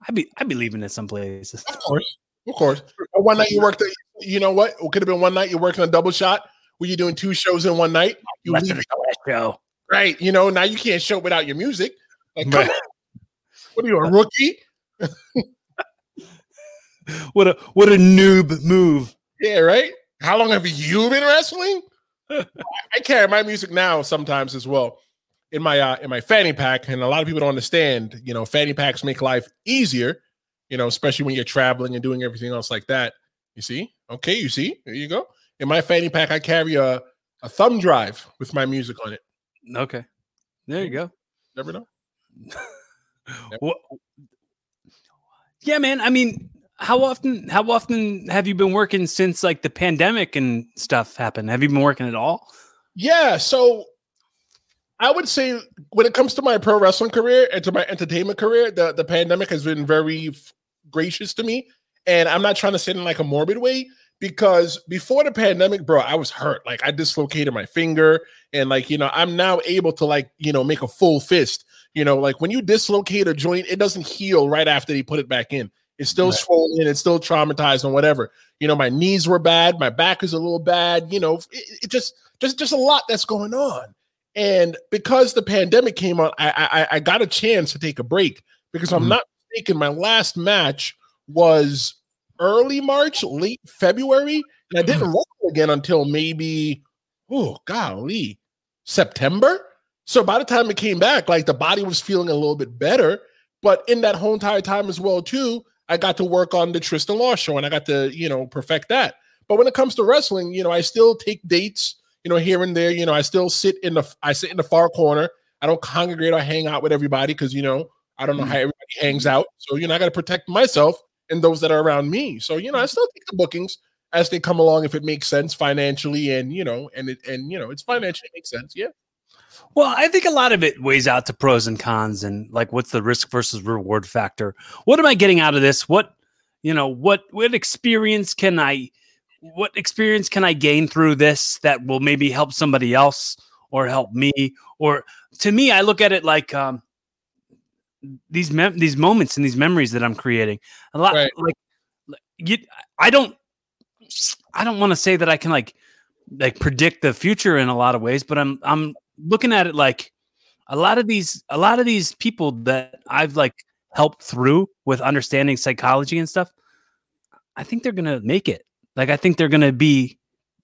I'd be I'd be leaving it some places. Of course, of course. One night you worked. a- You know what? It could have been one night you're working a double shot. Where you're doing two shows in one night. You leave of the last show. right. You know now you can't show without your music. Like, come Right. on. What are you, a rookie? What a what a noob move. Yeah, right. How long have you been wrestling? I I carry my music now sometimes as well in my uh, in my fanny pack, and a lot of people don't understand. You know, fanny packs make life easier. You know, especially when you're traveling and doing everything else like that. You see? Okay, you see? There you go. In my fanny pack, I carry a a thumb drive with my music on it. Okay. There you go. Never know. Wha- Yeah, man. I mean, how often how often have you been working since like the pandemic and stuff happened? Have you been working at all? Yeah, so I would say when it comes to my pro wrestling career and to my entertainment career, the, the pandemic has been very gracious to me. And I'm not trying to say it in like a morbid way because before the pandemic, bro, I was hurt. Like I dislocated my finger and like, you know, I'm now able to like, you know, make a full fist. You know, like when you dislocate a joint, it doesn't heal right after they put it back in. It's still Right. swollen, it's still traumatized and whatever. You know, my knees were bad, my back is a little bad, you know, it, it just just just a lot that's going on. And because the pandemic came on, I I, I got a chance to take a break because I'm Mhm. not mistaken. My last match was early March, late February, and I didn't mm. wrestle again until maybe oh golly September. So by the time it came back, like the body was feeling a little bit better. But in that whole entire time as well, too, I got to work on the Tristan Law show and I got to, you know, perfect that. But when it comes to wrestling, you know, I still take dates, you know, here and there. You know, I still sit in the I sit in the far corner. I don't congregate or hang out with everybody because you know I don't know mm. how everybody hangs out. So you know, I got to protect myself and those that are around me. So you know, I still take the bookings as they come along if it makes sense financially and you know, and it and you know, it's financially makes sense. Yeah. Well, I think a lot of it weighs out to pros and cons and like what's the risk versus reward factor. What am I getting out of this? What you know, what what experience can I what experience can I gain through this that will maybe help somebody else or help me? Or to me, I look at it like um these mem- these moments and these memories that I'm creating. A lot Right. like you I don't I don't want to say that I can like like predict the future in a lot of ways, but I'm I'm looking at it like a lot of these a lot of these people that I've like helped through with understanding psychology and stuff. I think they're gonna make it. Like I think they're gonna be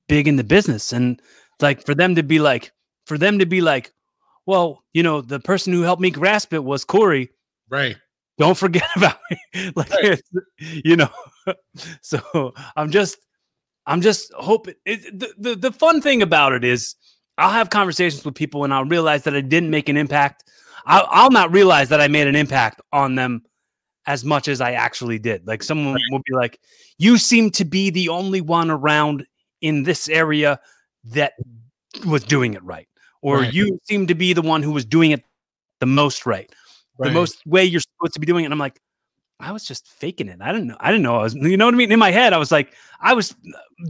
big in the business, and like for them to be like for them to be like, well, you know, the person who helped me grasp it was Corey. Right. Don't forget about me. like Right. you know. so I'm just I'm just hoping it, the, the the fun thing about it is I'll have conversations with people and I'll realize that I didn't make an impact. I'll, I'll not realize that I made an impact on them as much as I actually did. Like someone will be like, "You seem to be the only one around in this area that was doing it right," or Right. "You seem to be the one who was doing it the most right, the most way you're supposed to be doing it." And I'm like, I was just faking it. I didn't know. I didn't know. I was, you know what I mean? In my head, I was like, I was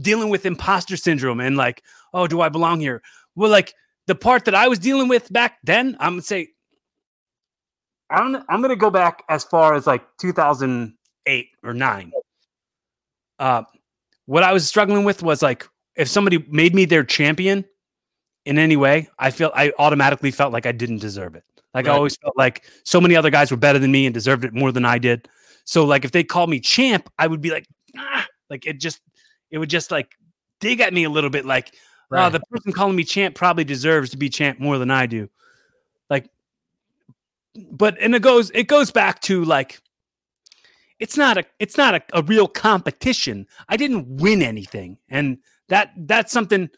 dealing with imposter syndrome and like, oh, do I belong here? Well, like the part that I was dealing with back then, I'm gonna say, I'm I'm gonna go back as far as like 2008 or nine. Uh, what I was struggling with was like, if somebody made me their champion in any way, I feel I automatically felt like I didn't deserve it. Like I always felt like so many other guys were better than me and deserved it more than I did. So like if they called me champ, I would be like, ah, like it just it would just like dig at me a little bit like oh, the person calling me champ probably deserves to be champ more than I do. Like but and it goes it goes back to like it's not a it's not a, a real competition. I didn't win anything. And that that's something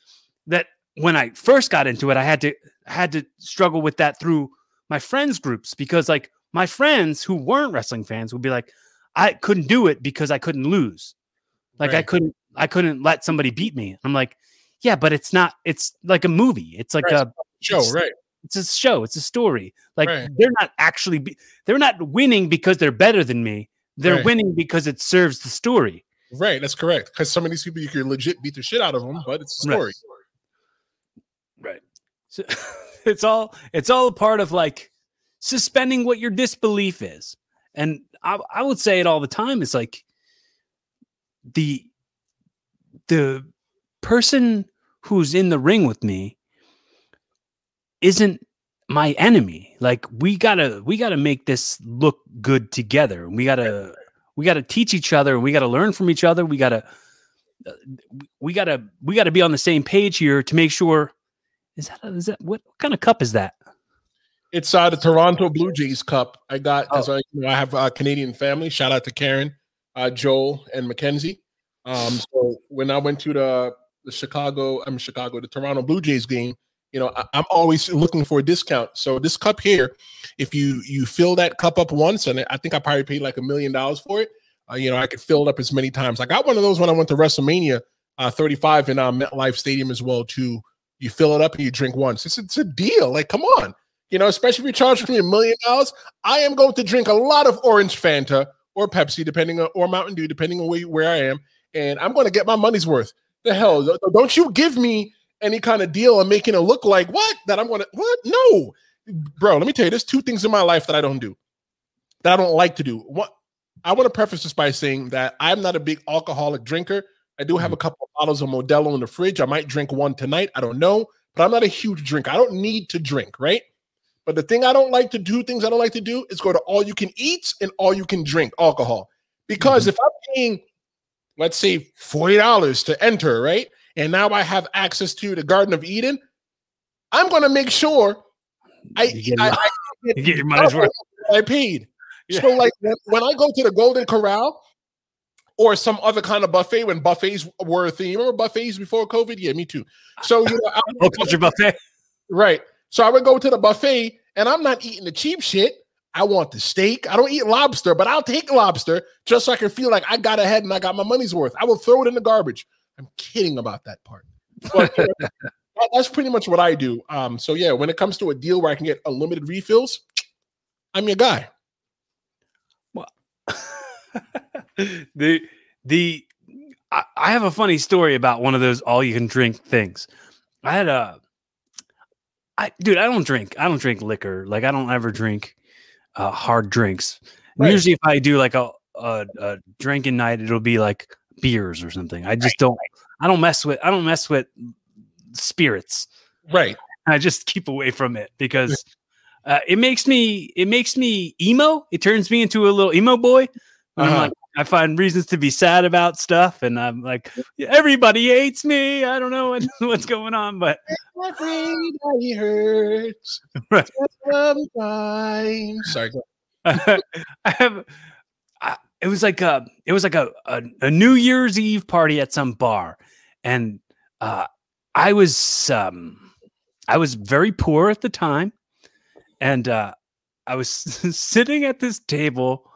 that when I first got into it, I had to had to struggle with that through my friends groups because like my friends who weren't wrestling fans would be like, I couldn't do it because I couldn't lose. Like I couldn't I couldn't let somebody beat me. I'm like, yeah, but it's not it's like a movie. It's like Right. a show, it's- right? it's a show, it's a story. Like Right. they're not actually be, they're not winning because they're better than me. They're Right. winning because it serves the story. Right, that's correct. Because some of these people you can legit beat the shit out of them, but it's a Right. story. Right. So it's all it's all a part of like suspending what your disbelief is. And I, I would say it all the time. It's like the the person who's in the ring with me isn't my enemy. Like we gotta we gotta make this look good together. We gotta we gotta teach each other and we gotta learn from each other. We gotta uh, we gotta we gotta be on the same page here to make sure is that is that what, what kind of cup is that? It's uh, the Toronto Blue Jays Cup. I got because I, you know, I have a Canadian family. Shout out to Karen, uh, Joel, and Mackenzie. Um, so when I went to the the Chicago, I'm Chicago, the Toronto Blue Jays game, you know, I, I'm always looking for a discount. So this cup here, if you you fill that cup up once, and I think I probably paid like a million dollars for it. Uh, you know, I could fill it up as many times. I got one of those when I went to WrestleMania uh, 35 in uh, MetLife Stadium as well. Too, you fill it up and you drink once. It's, it's a deal. Like, come on. You know, especially if you charge me a million dollars, I am going to drink a lot of orange Fanta or Pepsi, depending on or Mountain Dew, depending on where, where I am, and I'm going to get my money's worth. The hell, don't you give me any kind of deal and making it look like what that I'm going to what? No, bro. Let me tell you, there's two things in my life that I don't do, that I don't like to do. What I want to preface this by saying that I'm not a big alcoholic drinker. I do have a mm-hmm. couple of bottles of Modelo in the fridge. I might drink one tonight. I don't know, but I'm not a huge drinker. I don't need to drink, right? But the thing I don't like to do, things I don't like to do, is go to all you can eat and all you can drink alcohol. Because mm-hmm. if I'm paying, let's say, $40 to enter, right? And now I have access to the Garden of Eden, I'm going to make sure I, get I, your- I get your money's worth. I paid. Yeah. So, like when, when I go to the Golden Corral or some other kind of buffet, when buffets were a thing, you remember buffets before COVID? Yeah, me too. So, you know, I, culture buffet. right. So I would go to the buffet and I'm not eating the cheap shit. I want the steak. I don't eat lobster, but I'll take lobster just so I can feel like I got ahead and I got my money's worth. I will throw it in the garbage. I'm kidding about that part. But that- that's pretty much what I do. Um, so yeah, when it comes to a deal where I can get unlimited refills, I'm your guy. the the I, I have a funny story about one of those all you can drink things. I had a I dude, I don't drink. I don't drink liquor. Like I don't ever drink uh, hard drinks. Right. Usually if I do like a, a a drinking night, it'll be like beers or something. I just don't I don't mess with I don't mess with spirits. Right. I just keep away from it because uh, it makes me it makes me emo. It turns me into a little emo boy. And I'm Uh-huh. like, I find reasons to be sad about stuff, and I'm like, everybody hates me. I don't know what, what's going on, but Everybody hurts. Right. Sometimes. Sorry. go I have. I, it was like a it was like a, a a New Year's Eve party at some bar, and uh, I was um I was very poor at the time, and uh, I was sitting at this table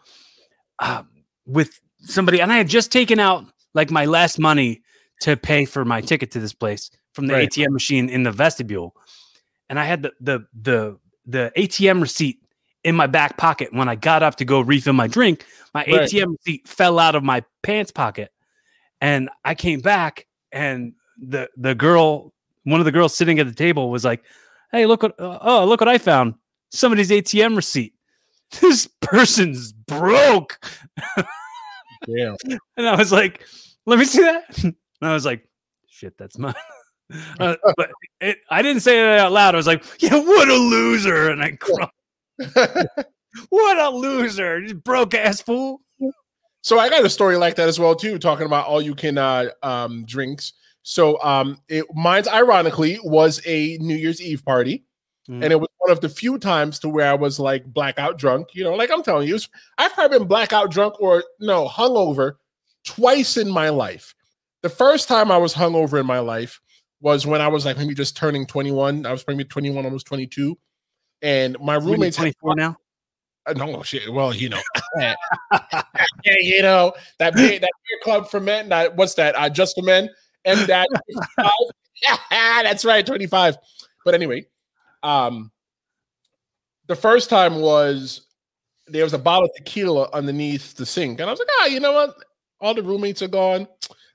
um, with somebody, and I had just taken out like my last money to pay for my ticket to this place from the Right. ATM machine in the vestibule, and I had the the the the ATM receipt in my back pocket. When I got up to go refill my drink, my Right. ATM receipt fell out of my pants pocket, and I came back, and the the girl, one of the girls sitting at the table, was like, "Hey, look what! Uh, oh, look what I found! Somebody's ATM receipt. This person's broke." Damn. And I was like, "Let me see that." And I was like, "Shit, that's mine." Uh, but it, I didn't say it out loud. I was like, "Yeah, what a loser!" And I cried. What a loser! You broke ass fool. So I got a story like that as well too, talking about all you can uh, um, drinks. So um, it, mine's ironically was a New Year's Eve party, Mm. and it was one of the few times to where I was like blackout drunk. You know, like I'm telling you, I've probably been blackout drunk or no hungover twice in my life. The first time I was hungover in my life was when I was like maybe just turning 21. I was maybe 21, almost 22, and my roommates. had- 24 now. uh, no shit. Well, you know, yeah, you know that beer, that beer club for men. That what's that? Uh, just for men. And that that's right, twenty five. But anyway, um, the first time was there was a bottle of tequila underneath the sink, and I was like, ah, you know what? All the roommates are gone.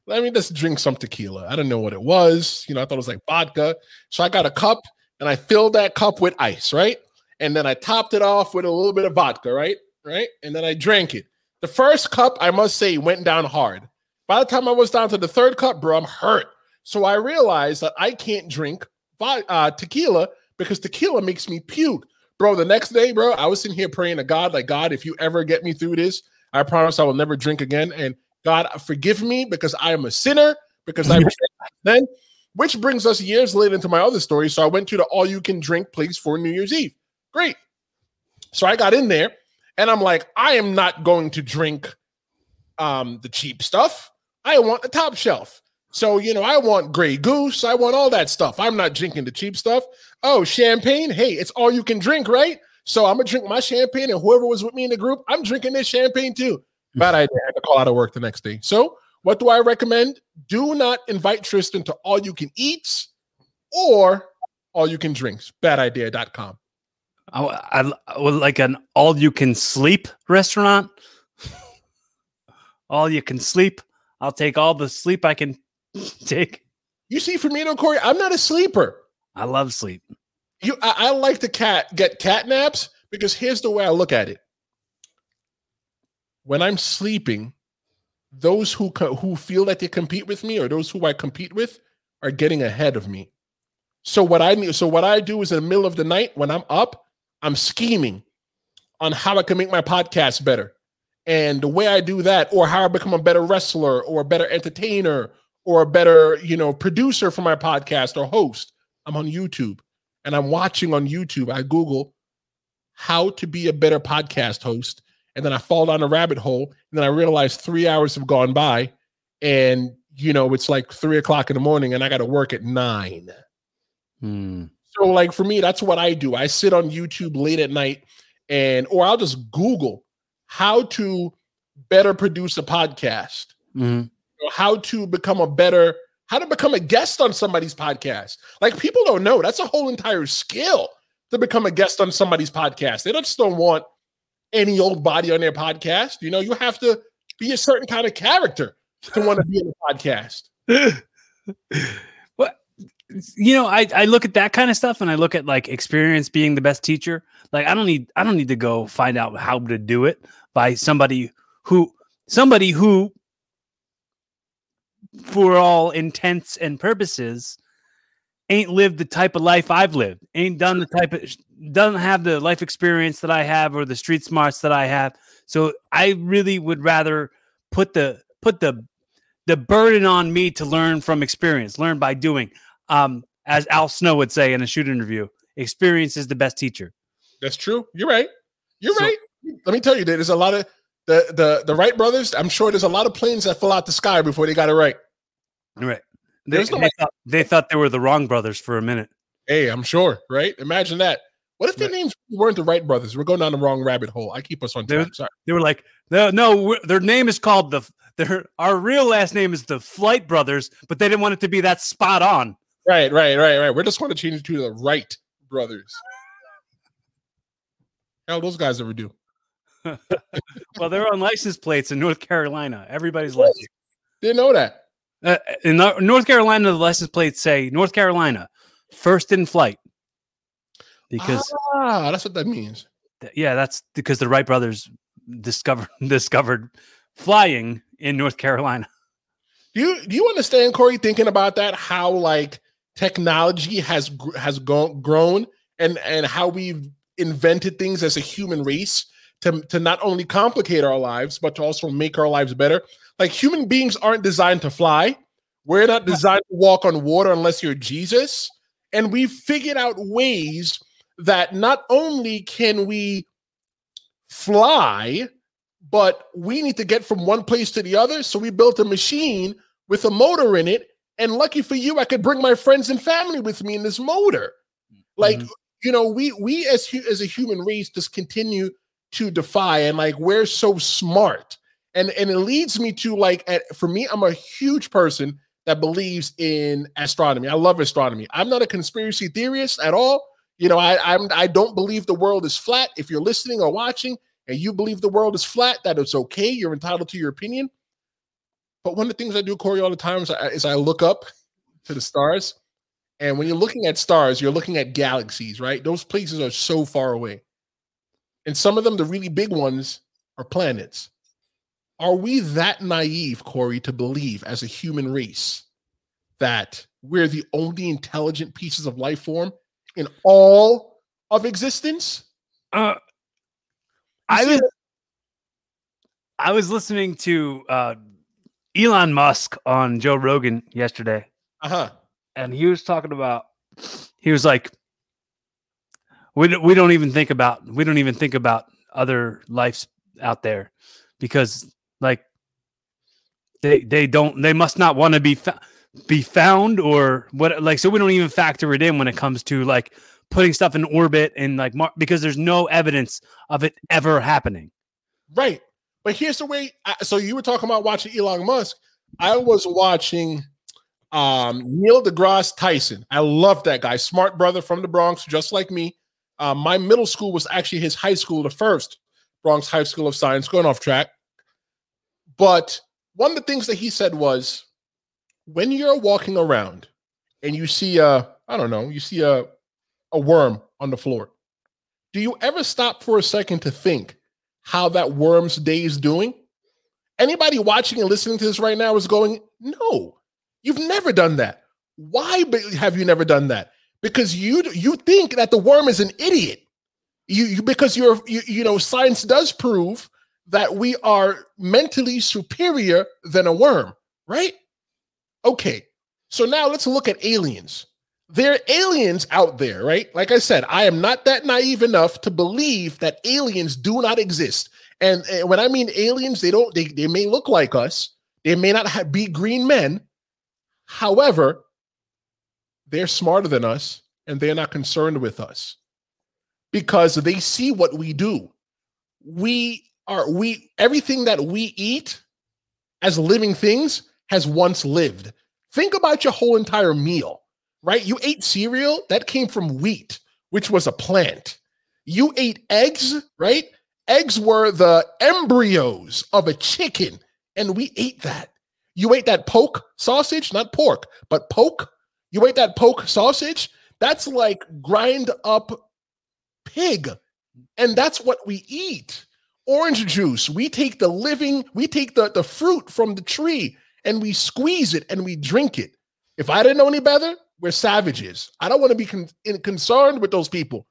Let me just drink some tequila. I don't know what it was. You know, I thought it was like vodka. So I got a cup and I filled that cup with ice, right? And then I topped it off with a little bit of vodka, right? Right. And then I drank it. The first cup, I must say, went down hard. By the time I was down to the third cup, bro, I'm hurt. So I realized that I can't drink uh, tequila because tequila makes me puke. Bro, the next day, bro, I was sitting here praying to God, like, God, if you ever get me through this, I promise I will never drink again. And God, forgive me because I am a sinner, because I then, which brings us years later into my other story. So I went to the all you can drink place for New Year's Eve. Great. So I got in there and I'm like, I am not going to drink um the cheap stuff. I want the top shelf. So, you know, I want Grey Goose. I want all that stuff. I'm not drinking the cheap stuff. Oh, champagne. Hey, it's all you can drink, right? So I'm going to drink my champagne, and whoever was with me in the group, I'm drinking this champagne too. Bad idea. I had to call out of work the next day. So, what do I recommend? Do not invite Tristan to all you can eats or all you can drinks. Badidea.com. I, I, I would like an all you can sleep restaurant. all you can sleep. I'll take all the sleep I can Take. You see, for me though, Corey, I'm not a sleeper. I love sleep. You, I, I like to cat get cat naps because here's the way I look at it. When I'm sleeping, those who co- who feel that they compete with me or those who I compete with are getting ahead of me. So what I need, so what I do is in the middle of the night when I'm up, I'm scheming on how I can make my podcast better. And the way I do that, or how I become a better wrestler or a better entertainer or a better, you know, producer for my podcast or host. I'm on YouTube and I'm watching on YouTube. I Google how to be a better podcast host. And then I fall down a rabbit hole. And then I realize three hours have gone by. And, you know, it's like three o'clock in the morning and I got to work at nine. Hmm. So, like, for me, that's what I do. I sit on YouTube late at night and, or I'll just Google how to better produce a podcast. Mm-hmm how to become a better how to become a guest on somebody's podcast. Like people don't know that's a whole entire skill to become a guest on somebody's podcast. They just don't want any old body on their podcast. You know, you have to be a certain kind of character to want to be in a podcast. what you know, I, I look at that kind of stuff and I look at like experience being the best teacher. Like I don't need I don't need to go find out how to do it by somebody who somebody who for all intents and purposes, ain't lived the type of life I've lived, ain't done the type of, doesn't have the life experience that I have or the street smarts that I have. So I really would rather put the, put the, the burden on me to learn from experience, learn by doing. Um, as Al Snow would say in a shoot interview, experience is the best teacher. That's true. You're right. You're so, right. Let me tell you, there's a lot of the the the Wright brothers. I'm sure there's a lot of planes that fell out the sky before they got it right. Right. They, no they, thought, they thought they were the wrong brothers for a minute. Hey, I'm sure, right? Imagine that. What if their right. names weren't the Wright brothers? We're going down the wrong rabbit hole. I keep us on track. They, Sorry. they were like, no, no, their name is called the. Their our real last name is the Flight Brothers, but they didn't want it to be that spot on. Right, right, right, right. We're just going to change it to the Wright Brothers. How those guys ever do? well, they're on license plates in North Carolina. Everybody's license. Didn't know that. Uh, in North Carolina, the license plates say North Carolina, first in flight. Because ah, that's what that means. Th- yeah, that's because the Wright brothers discovered discovered flying in North Carolina. Do you do you understand, Corey? Thinking about that, how like technology has has gone grown and and how we've invented things as a human race to to not only complicate our lives but to also make our lives better. Like human beings aren't designed to fly. We're not designed to walk on water unless you're Jesus. And we've figured out ways that not only can we fly, but we need to get from one place to the other. So we built a machine with a motor in it. And lucky for you, I could bring my friends and family with me in this motor. Like, mm-hmm. you know, we we as as a human race just continue to defy and like we're so smart and and it leads me to like at, for me i'm a huge person that believes in astronomy i love astronomy i'm not a conspiracy theorist at all you know i i'm i don't believe the world is flat if you're listening or watching and you believe the world is flat, that it's okay. You're entitled to your opinion. But one of the things I do, Corey, all the time is I, is I look up to the stars. And when you're looking at stars, you're looking at galaxies, right? Those places are so far away. And some of them, the really big ones, are planets. Are we that naive, Corey, to believe as a human race that we're the only intelligent pieces of life form in all of existence? Uh, I was I was listening to uh, Elon Musk on Joe Rogan yesterday. Uh-huh. And he was talking about he was like we we don't even think about we don't even think about other lives out there because like they they don't they must not want to be fa- be found or what like so we don't even factor it in when it comes to like putting stuff in orbit and like mar- because there's no evidence of it ever happening. Right. But here's the way so you were talking about watching Elon Musk. I was watching um Neil deGrasse Tyson. I love that guy. Smart brother from the Bronx just like me. Uh, my middle school was actually his high school the first Bronx High School of Science. Going off track but one of the things that he said was when you're walking around and you see a, I don't know, you see a, a worm on the floor, do you ever stop for a second to think how that worm's day is doing? Anybody watching and listening to this right now is going, no, you've never done that. Why have you never done that? Because you you think that the worm is an idiot. You, you because you're you, you know science does prove that we are mentally superior than a worm, right? Okay, so now let's look at aliens. There are aliens out there, right? Like I said, I am not that naive enough to believe that aliens do not exist. And, and when I mean aliens, they don't, they, they may look like us, they may not have, be green men. However, they're smarter than us and they're not concerned with us because they see what we do. We are we everything that we eat as living things has once lived. Think about your whole entire meal, right? You ate cereal that came from wheat, which was a plant. You ate eggs, right? Eggs were the embryos of a chicken, and we ate that. You ate that poke sausage, not pork, but poke. You ate that poke sausage. That's like grind up pig. And that's what we eat orange juice. We take the living, we take the, the fruit from the tree and we squeeze it and we drink it. If I didn't know any better, we're savages. I don't want to be con- in, concerned with those people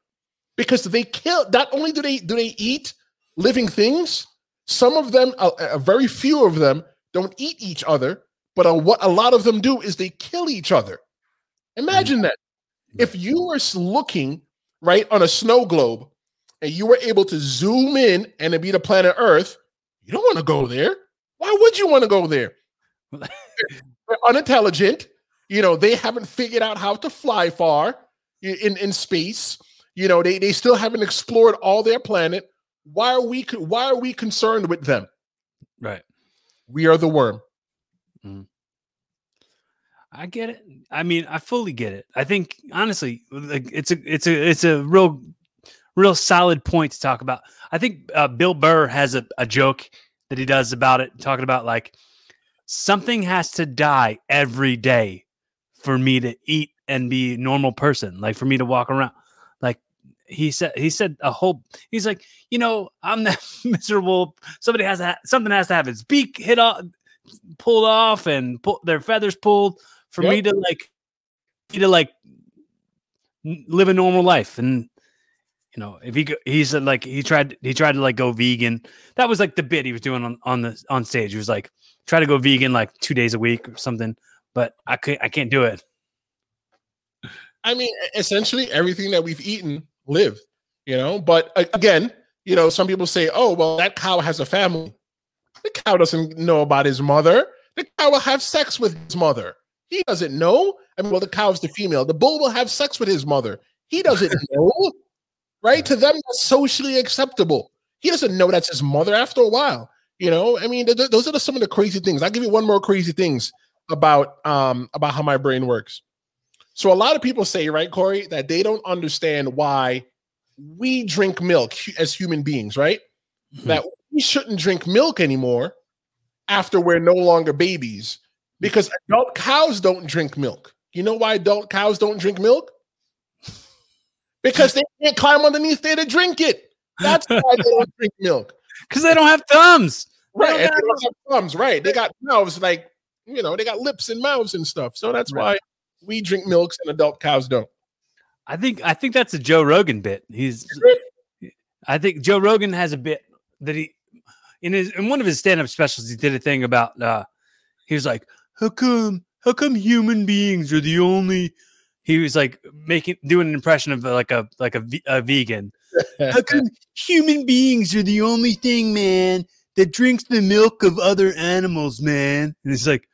because they kill. Not only do they do they eat living things, some of them, a, a very few of them, don't eat each other. But a, what a lot of them do is they kill each other. Imagine mm-hmm. that. If you were looking right on a snow globe and you were able to zoom in and it be the planet Earth, you don't want to go there. Why would you want to go there? They're unintelligent. You know, they haven't figured out how to fly far in, in space. You know, they, they still haven't explored all their planet. Why are we why are we concerned with them? Right. We are the worm. Mm. I get it. I mean, I fully get it. I think honestly, like it's a it's a it's a real real solid point to talk about. I think uh, Bill Burr has a, a joke that he does about it, talking about like something has to die every day for me to eat and be a normal person, like for me to walk around. Like he said, he said a whole. He's like, you know, I'm that miserable. Somebody has to ha- something has to have its beak hit off, pulled off, and pull their feathers pulled for yep. me to like, me to like live a normal life and you know, if he he said like he tried he tried to like go vegan. That was like the bit he was doing on on the on stage. He was like try to go vegan like two days a week or something. But I can't I can't do it. I mean, essentially everything that we've eaten lived, you know. But again, you know, some people say, "Oh, well, that cow has a family." The cow doesn't know about his mother. The cow will have sex with his mother. He doesn't know. I mean, well, the cow's the female. The bull will have sex with his mother. He doesn't know right? To them, that's socially acceptable. He doesn't know that's his mother after a while. You know, I mean, th- those are the, some of the crazy things. I'll give you one more crazy things about um about how my brain works. So a lot of people say, right, Corey, that they don't understand why we drink milk as human beings, right? Hmm. that we shouldn't drink milk anymore after we're no longer babies because adult cows don't drink milk. You know why adult cows don't drink milk? Because they can't climb underneath there to drink it. That's why they don't drink milk. Because they don't have thumbs. They Right. don't have- they don't have thumbs, right. They got mouths like, you know, they got lips and mouths and stuff. So that's Right. why we drink milks and adult cows don't. I think I think that's a Joe Rogan bit. He's I think Joe Rogan has a bit that he in his in one of his stand-up specials he did a thing about uh he was like, How come how come human beings are the only he was like making doing an impression of like a like a, a vegan. How come human beings are the only thing, man, that drinks the milk of other animals, man? And it's like,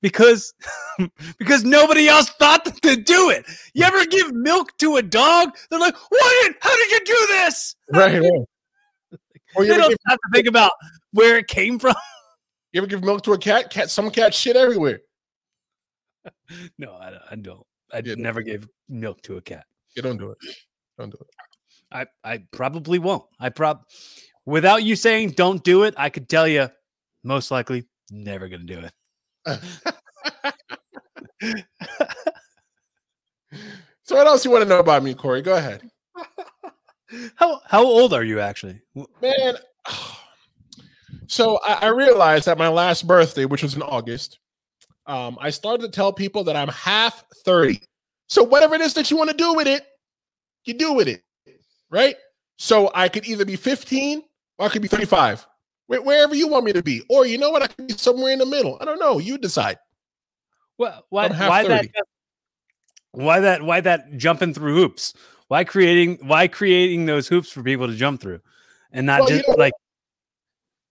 because because nobody else thought to do it. You ever give milk to a dog? They're like, what? How did you do this? right, right. Or you They don't give, have to think about where it came from. you ever give milk to a cat? Cat, some cat shit everywhere. No, I, I don't. I Yeah. never gave milk to a cat. You don't do it. Don't do it. I, I probably won't. I prob without you saying don't do it, I could tell you most likely never gonna do it. so what else you want to know about me, Corey? Go ahead. How how old are you actually? Man. So I, I realized that my last birthday, which was in August, um, I started to tell people that I'm half 30. So whatever it is that you want to do with it, you do with it. Right? So I could either be 15 or I could be 35. Wh- Wherever you want me to be. Or you know what? I could be somewhere in the middle. I don't know. You decide. Well, why why that why that why that jumping through hoops? Why creating why creating those hoops for people to jump through and not Well, you just know- like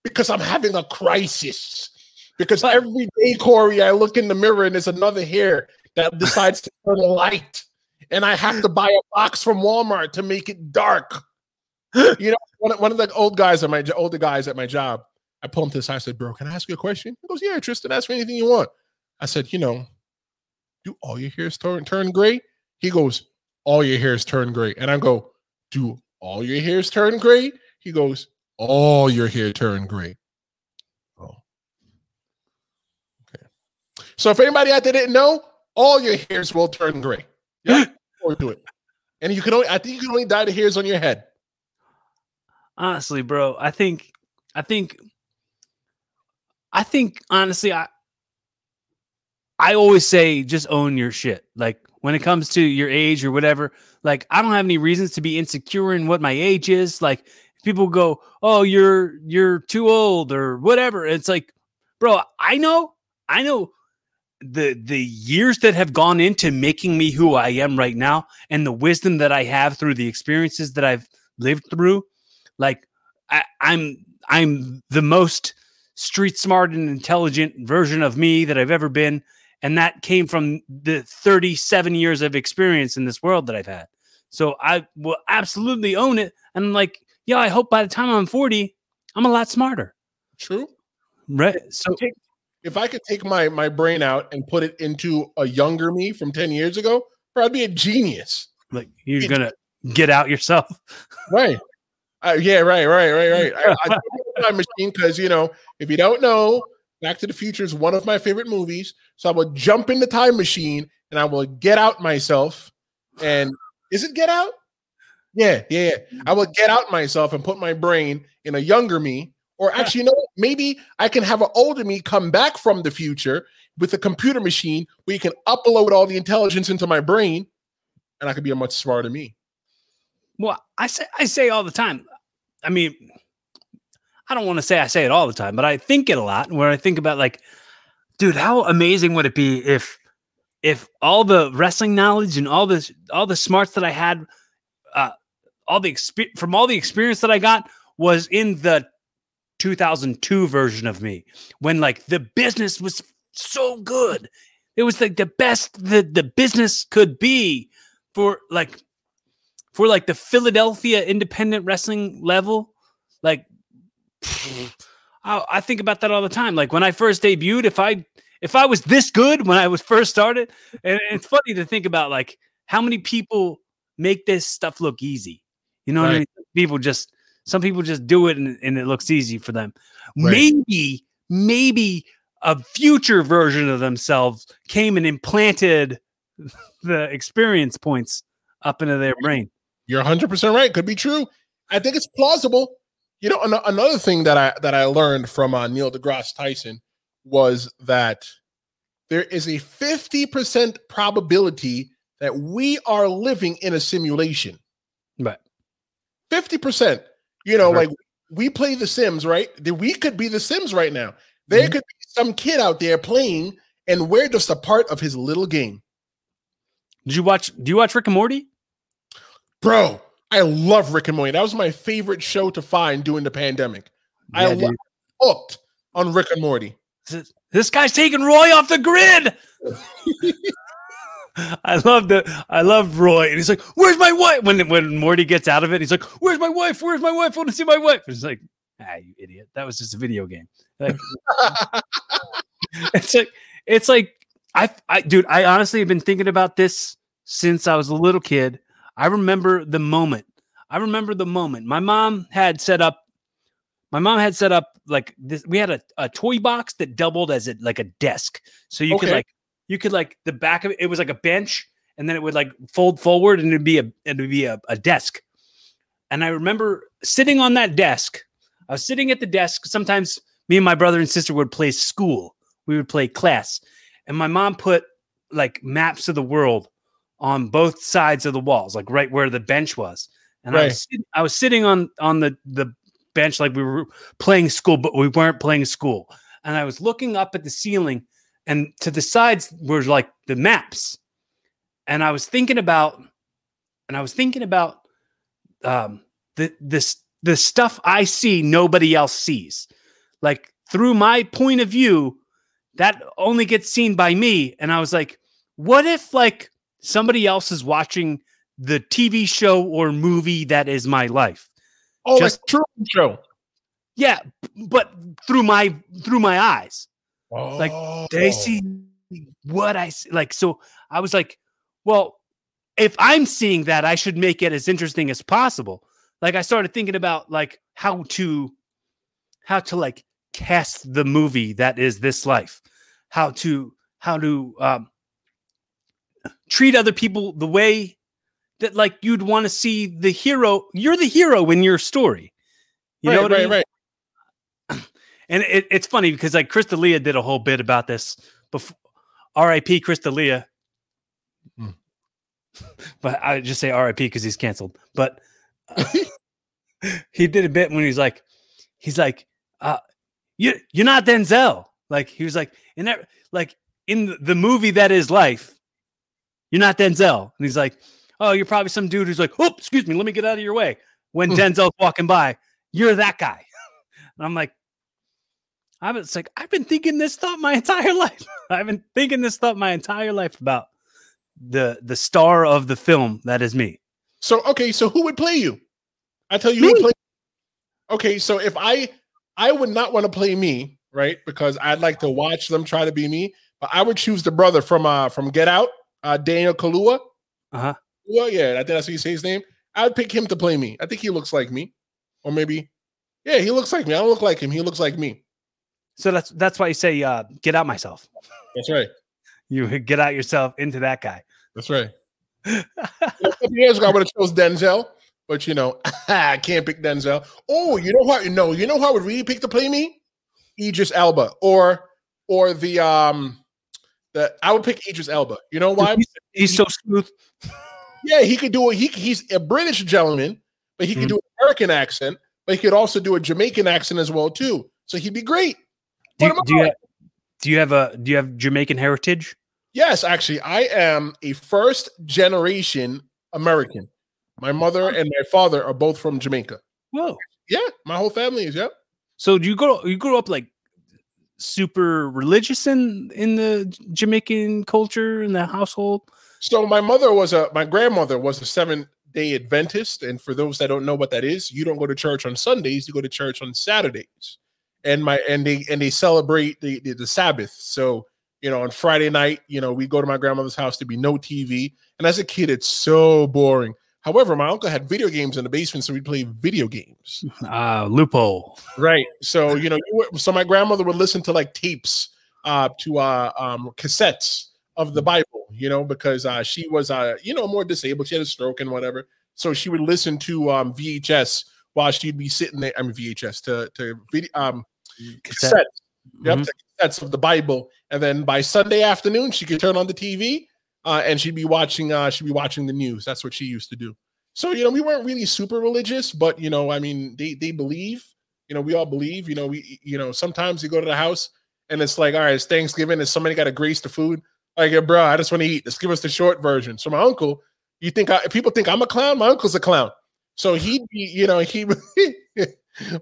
because I'm having a crisis. Because every day, Corey, I look in the mirror and there's another hair that decides to turn light. And I have to buy a box from Walmart to make it dark. You know, one, of- one of the old guys at my older guys at my job, I pulled him to the side. I said, Bro, can I ask you a question? He goes, Yeah, Tristan, ask me anything you want. I said, You know, do all your hairs turn turn gray? He goes, All your hairs turn gray. And I go, Do all your hairs turn gray? He goes, All your hair turn gray. Oh. Okay. So if anybody out there didn't know, all your hairs will turn gray. Yeah. or do it. And you can only I think you can only dye the hairs on your head. honestly, bro, I think I think I think honestly I I always say just own your shit. Like when it comes to your age or whatever, like I don't have any reasons to be insecure in what my age is. Like people go, "Oh, you're you're too old" or whatever. It's like, bro, I know, I know the the years that have gone into making me who I am right now and the wisdom that I have through the experiences that I've lived through. Like I, I'm I'm the most street smart and intelligent version of me that I've ever been. And that came from the 37 years of experience in this world that I've had. So I will absolutely own it. And I'm like, yeah, I hope by the time I'm 40, I'm a lot smarter. True. Right. So If I could take my my brain out and put it into a younger me from 10 years ago, bro, I'd be a genius. like you're gonna get out yourself. Right. Uh, yeah, right, right, right, right. I, I time machine because you know, if you don't know, Back to the Future is one of my favorite movies. So I will jump in the time machine and I will get out myself. And is it Get Out? Yeah, yeah, yeah. I will get out myself and put my brain in a younger me. Or actually, you know, maybe I can have an older me come back from the future with a computer machine where you can upload all the intelligence into my brain, and I could be a much smarter me. Well, I say I say all the time. I mean, I don't want to say I say it all the time, but I think it a lot. Where I think about like, dude, how amazing would it be if if all the wrestling knowledge and all this all the smarts that I had, uh, all the experience from all the experience that I got was in the 2002 version of me when like the business was so good. It was like the best that the business could be for like for like the Philadelphia independent wrestling level, like I, I think about that all the time. Like when I first debuted, if I if I was this good when I was first started, and it's funny to think about like how many people make this stuff look easy. You know what I mean? People just Some people just do it and, and it looks easy for them. Right. Maybe, maybe a future version of themselves came and implanted the experience points up into their brain. You're 100 percent right. Could be true. I think it's plausible. You know, an- another thing that I that I learned from uh, Neil deGrasse Tyson was that there is a 50 percent probability that we are living in a simulation. Right. 50 percent. You know, like we play The Sims, right? We could be The Sims right now. There Mhm. could be some kid out there playing, and we're just a part of his little game. Did you watch? Do you watch Rick and Morty? Bro, I love Rick and Morty. That was my favorite show to find during the pandemic. I Yeah, love dude. hooked on Rick and Morty. This guy's taking Roy off the grid. I love the I love Roy, and he's like, "Where's my wife?" When when Morty gets out of it, he's like, "Where's my wife? Where's my wife? I want to see my wife." It's like, ah, you idiot! That was just a video game. Like, it's like it's like I I dude, I honestly have been thinking about this since I was a little kid. I remember the moment. I remember the moment. My mom had set up my mom had set up like this we had a, a toy box that doubled as a like a desk. So you could like you could like the back of it, it was like a bench and then it would like fold forward and it'd be a it'd be a, a desk. And I remember sitting on that desk. I was sitting at the desk. Sometimes me and my brother and sister would play school. We would play class. And my mom put like maps of the world on both sides of the walls, like right where the bench was. And I was I was sitting on on the the bench like we were playing school, but we weren't playing school. And I was looking up at the ceiling, and to the sides were like the maps. And I was thinking about, and I was thinking about um, the this the stuff I see nobody else sees. Like through my point of view, that only gets seen by me. And I was like, what if like somebody else is watching the TV show or movie that is my life? Oh, Just- Truman Show. Yeah, but through my through my eyes. Like, They Oh. see what I see. Like, so I was like, well, if I'm seeing that, I should make it as interesting as possible. Like, I started thinking about like how to, how to like cast the movie that is this life, how to, how to um, treat other people the way that like you'd want to see the hero. You're the hero in your story. You know right, what I mean? right. And it, it's funny because like Chris D'Elia did a whole bit about this before. R.I.P. Chris D'Elia. Hmm. But I just say R.I.P. because he's canceled. But uh, he did a bit when he's like, he's like, uh, you you're not Denzel. Like he was like in that like in the- the movie that is life, you're not Denzel. And he's like, oh, you're probably some dude who's like, oh, excuse me, let me get out of your way. When Hmm. Denzel's walking by, you're that guy. And I'm like, I was like, I've been thinking this thought my entire life. I've been thinking this thought my entire life about the the star of the film that is me. So okay, so who would play you? I tell you Me. who would play. Okay, so if I I would not want to play me, right? Because I'd like to watch them try to be me, but I would choose the brother from uh from Get Out, uh Daniel Kaluuya. Uh-huh. Well, yeah, I think that's how you say his name. I would pick him to play me. I think he looks like me, or maybe, yeah, he looks like me. I don't look like him. He looks like me. So that's that's why you say uh, get out myself. That's right. You get out yourself into that guy. That's right. You know, years ago, I would have chose Denzel, but you know, I can't pick Denzel. Oh, you know what? No, you know who I would really pick to play me? Idris Elba, or or the um, the I would pick Idris Elba. You know why? He's, he's so smooth. Yeah, he could do it. He he's a British gentleman, but he could Mhm. do an American accent, but he could also do a Jamaican accent as well too. So he'd be great. Do you, do you have, do you have a do you have Jamaican heritage? Yes, actually, I am a first generation American. My mother and my father are both from Jamaica. Whoa. Yeah, my whole family is. Yep. So do you grow you grew up like super religious in in the Jamaican culture in the household? So my mother was a my grandmother was a seven day Adventist, and for those that don't know what that is, you don't go to church on Sundays, you go to church on Saturdays, and my and they and they celebrate the the, the Sabbath. So you know on Friday night, you know we go to my grandmother's house to be no TV, and as a kid, it's so boring. However, my uncle had video games in the basement, so we'd play video games. Uh, loophole. Right. So you know, you were, so my grandmother would listen to like tapes, uh, to uh, um, cassettes of the Bible. You know, because uh, she was uh, you know, more disabled. She had a stroke and whatever. So she would listen to um VHS while she'd be sitting there. I mean VHS to to video um Cassette. cassettes. Yep, Mhm. to cassettes of the Bible, and then by Sunday afternoon she could turn on the TV, uh, and she'd be watching. Uh, she'd be watching the news. That's what she used to do. So you know, we weren't really super religious, but you know, I mean, they they believe. You know, we all believe. You know, we you know sometimes you go to the house and it's like, all right, it's Thanksgiving, and somebody got to grace the food. Like, yeah, bro, I just want to eat. Let's give us the short version. So my uncle, you think I, people think I'm a clown? My uncle's a clown. So he, you know, he, my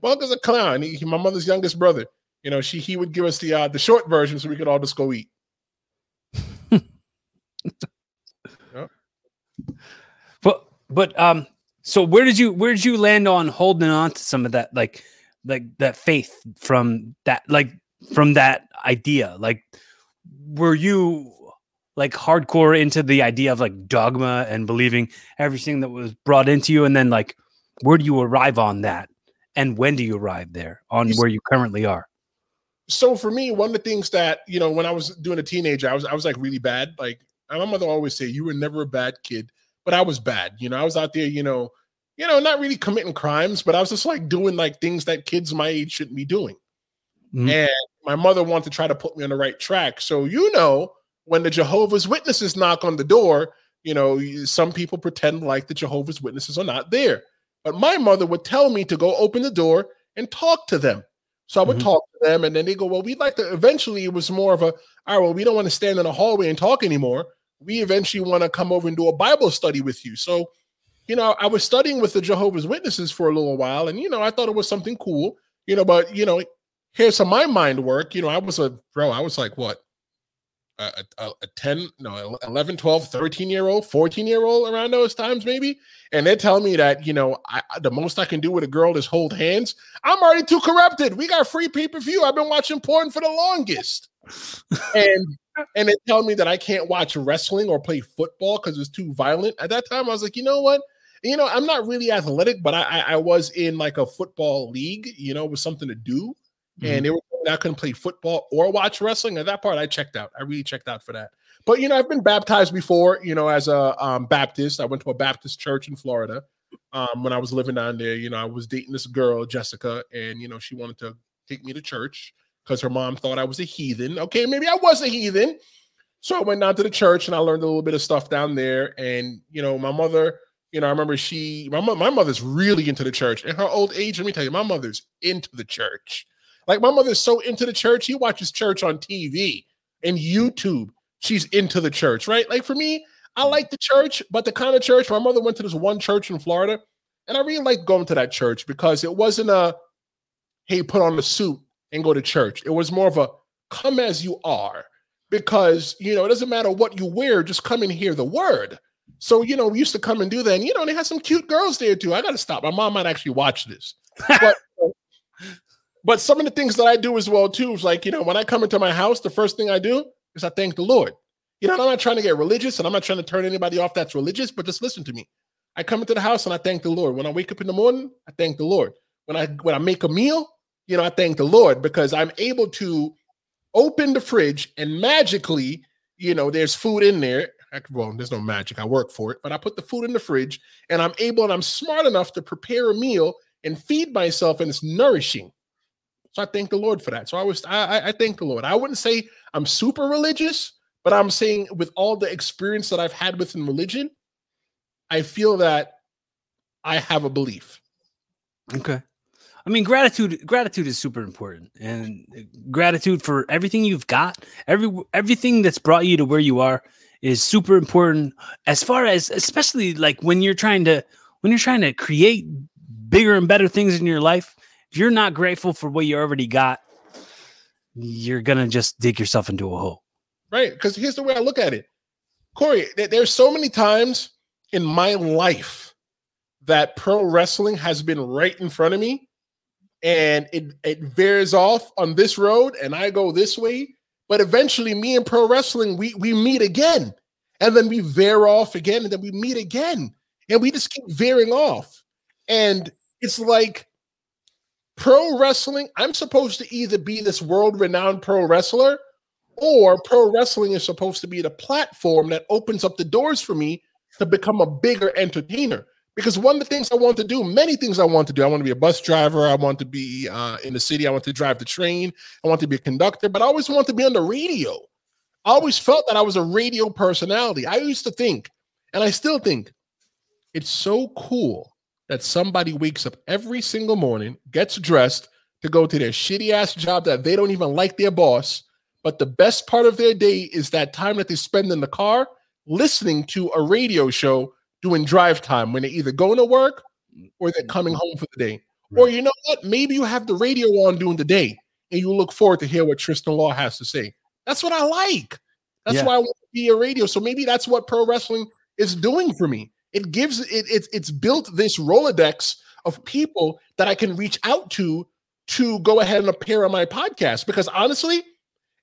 uncle's a clown. He, my mother's youngest brother. You know, she he would give us the uh, the short version so we could all just go eat. But but um so where did you where did you land on holding on to some of that like like that faith from that like from that idea? Like were you like hardcore into the idea of like dogma and believing everything that was brought into you and then like where do you arrive on that? And when do you arrive there on where you currently are? so for me, one of the things that you know, when I was doing a teenager, I was I was like really bad. Like my mother always say, you were never a bad kid, but I was bad. You know, I was out there, you know, you know, not really committing crimes, but I was just like doing like things that kids my age shouldn't be doing. Mhm. And my mother wanted to try to put me on the right track. So you know, when the Jehovah's Witnesses knock on the door, you know, some people pretend like the Jehovah's Witnesses are not there. But my mother would tell me to go open the door and talk to them. So I would Mhm. talk to them, and then they go, Well, we'd like to eventually it was more of a all right, well, we don't want to stand in the hallway and talk anymore. We eventually want to come over and do a Bible study with you. So, you know, I was studying with the Jehovah's Witnesses for a little while, and you know, I thought it was something cool, you know, but you know, here's how my mind work. You know, I was a bro, I was like what? A, a, a 10, no, 11, 12, 13 year old, 14 year old around those times, maybe. And they're telling me that, you know, I, the most I can do with a girl is hold hands. I'm already too corrupted. We got free pay per view. I've been watching porn for the longest. and and they tell me that I can't watch wrestling or play football because it's too violent. At that time, I was like, you know what? You know, I'm not really athletic, but I, I, I was in like a football league. You know, it was something to do and they were I couldn't play football or watch wrestling. At that part, I checked out. I really checked out for that. But you know, I've been baptized before. You know, as a um, Baptist, I went to a Baptist church in Florida um, when I was living down there. You know, I was dating this girl, Jessica, and you know, she wanted to take me to church because her mom thought I was a heathen. Okay, maybe I was a heathen. So I went down to the church and I learned a little bit of stuff down there. And you know, my mother, you know, I remember she, my, my mother's really into the church. In her old age, let me tell you, my mother's into the church. Like my mother's so into the church, she watches church on TV and YouTube. She's into the church, right? Like for me, I mm. like the church, but the kind of church my mother went to this one church in Florida, and I really liked going to that church because it wasn't a hey, put on a suit and go to church. It was more of a come as you are because you know it doesn't matter what you wear, just come and hear the word. So you know, we used to come and do that, and you know, they had some cute girls there too. I got to stop. My mom might actually watch this, but but some of the things that I do as well too is like you know, when I come into my house, the first thing I do is I thank the Lord. You know, I'm not trying to get religious, and I'm not trying to turn anybody off that's religious, but just listen to me. I come into the house and I thank the Lord. When I wake up in the morning, I thank the Lord. When I when I make a meal, you know, I thank the Lord because I'm able to open the fridge and magically, you know, there's food in there. I, well, there's no magic. I work for it, but I put the food in the fridge and I'm able and I'm smart enough to prepare a meal and feed myself, and it's nourishing. So I thank the Lord for that. So I was I, I- thank the Lord. I wouldn't say I'm super religious, but I'm saying with all the experience that I've had within religion, I feel that I have a belief. Okay. I mean, gratitude gratitude is super important, and gratitude for everything you've got, every everything that's brought you to where you are, is super important. As far as, especially like when you're trying to when you're trying to create bigger and better things in your life, if you're not grateful for what you already got, you're gonna just dig yourself into a hole. right? Because here's the way I look at it, Corey. th- There's so many times in my life that pro wrestling has been right in front of me, and it it veers off on this road, and I go this way. But eventually, me and pro wrestling, we we meet again, and then we veer off again, and then we meet again. and we just keep veering off. And it's like pro wrestling, I'm supposed to either be this world renowned pro wrestler or pro wrestling is supposed to be the platform that opens up the doors for me to become a bigger entertainer. Because one of the things I want to do, many things I want to do, I want to be a bus driver, I want to be uh, in the city, I want to drive the train, I want to be a conductor, but I always want to be on the radio. I always felt that I was a radio personality. I used to think, and I still think, it's so cool that somebody wakes up every single morning, gets dressed to go to their shitty ass job that they don't even like their boss. But the best part of their day is that time that they spend in the car listening to a radio show doing drive time when they're either going to work or they're coming mm-hmm. home for the day. Right. Or you know what? Maybe you have the radio on during the day and you look forward to hear what Tristan Law has to say. That's what I like. That's yeah. why I want to be a radio. So maybe that's what pro wrestling is doing for me. It gives it, it it's built this Rolodex of people that I can reach out to to go ahead and appear on my podcast. Because honestly,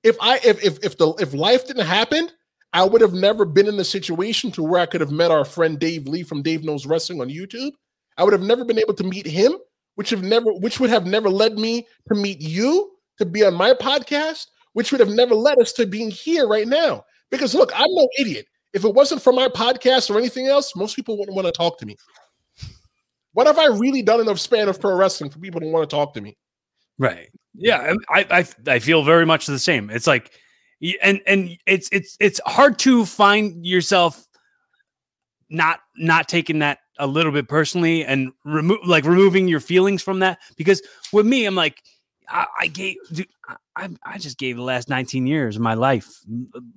if I if if if the if life didn't happen, I would have never been in the situation to where I could have met our friend Dave Lee from Dave Knows Wrestling on YouTube. I would have never been able to meet him, which have never which would have never led me to meet you to be on my podcast, which would have never led us to being here right now. Because look, I'm no idiot. If it wasn't for my podcast or anything else, most people wouldn't want to talk to me. What have I really done in the span of pro wrestling for people to want to talk to me? Right. Yeah, I, I I feel very much the same. It's like, and and it's it's it's hard to find yourself not not taking that a little bit personally and remove like removing your feelings from that because with me, I'm like, I, I gave, dude, I, I just gave the last 19 years of my life,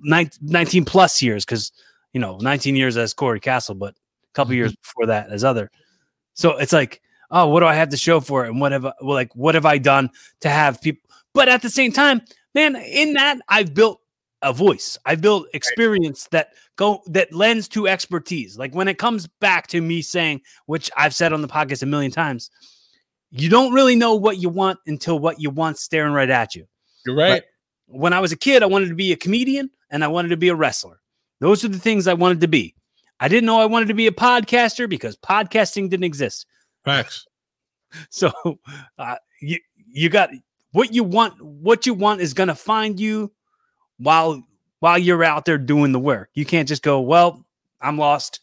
19 plus years, because you know, 19 years as Corey Castle, but a couple mm-hmm. years before that as other. So it's like, oh, what do I have to show for it? And what have I, well, like, what have I done to have people? But at the same time, man, in that I've built a voice. I've built experience that go that lends to expertise. Like when it comes back to me saying, which I've said on the podcast a million times, you don't really know what you want until what you want staring right at you. You're right. But when I was a kid, I wanted to be a comedian and I wanted to be a wrestler. Those are the things I wanted to be. I didn't know I wanted to be a podcaster because podcasting didn't exist. Facts. So uh, you you got what you want. What you want is going to find you while while you're out there doing the work. You can't just go, well, I'm lost,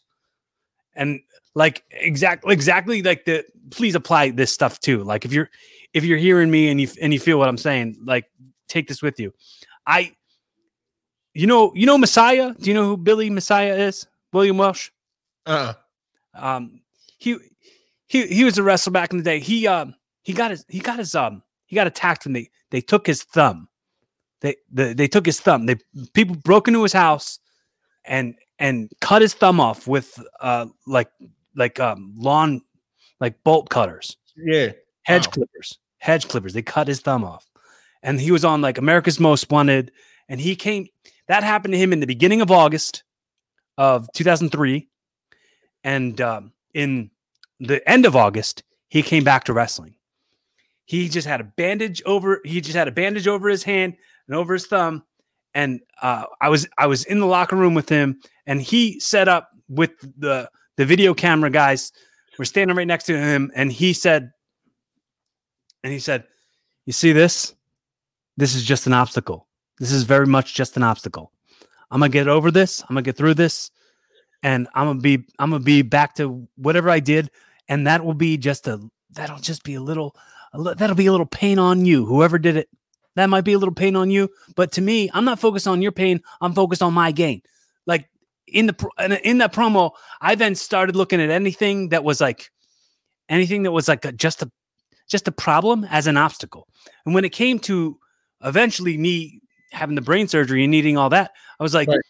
and like exactly exactly like the please apply this stuff too like if you're if you're hearing me and you and you feel what i'm saying like take this with you i you know you know messiah do you know who billy messiah is william welsh uh um he he he was a wrestler back in the day he um he got his he got his um he got attacked when they they took his thumb they they, they took his thumb they people broke into his house and and cut his thumb off with uh like like um lawn like bolt cutters. Yeah. Hedge wow. clippers. Hedge clippers. They cut his thumb off. And he was on like America's Most Wanted. And he came, that happened to him in the beginning of August of 2003. And um, in the end of August, he came back to wrestling. He just had a bandage over, he just had a bandage over his hand and over his thumb. And uh, I was I was in the locker room with him, and he set up with the the video camera guys We're standing right next to him, and he said, and he said, "You see this? This is just an obstacle. This is very much just an obstacle. I'm gonna get over this. I'm gonna get through this, and I'm gonna be I'm gonna be back to whatever I did, and that will be just a that'll just be a little, a that'll be a little pain on you, whoever did it." That might be a little pain on you, but to me, I'm not focused on your pain. I'm focused on my gain. Like in the in that promo, I then started looking at anything that was like anything that was like a, just a just a problem as an obstacle. And when it came to eventually me having the brain surgery and needing all that, I was like, right.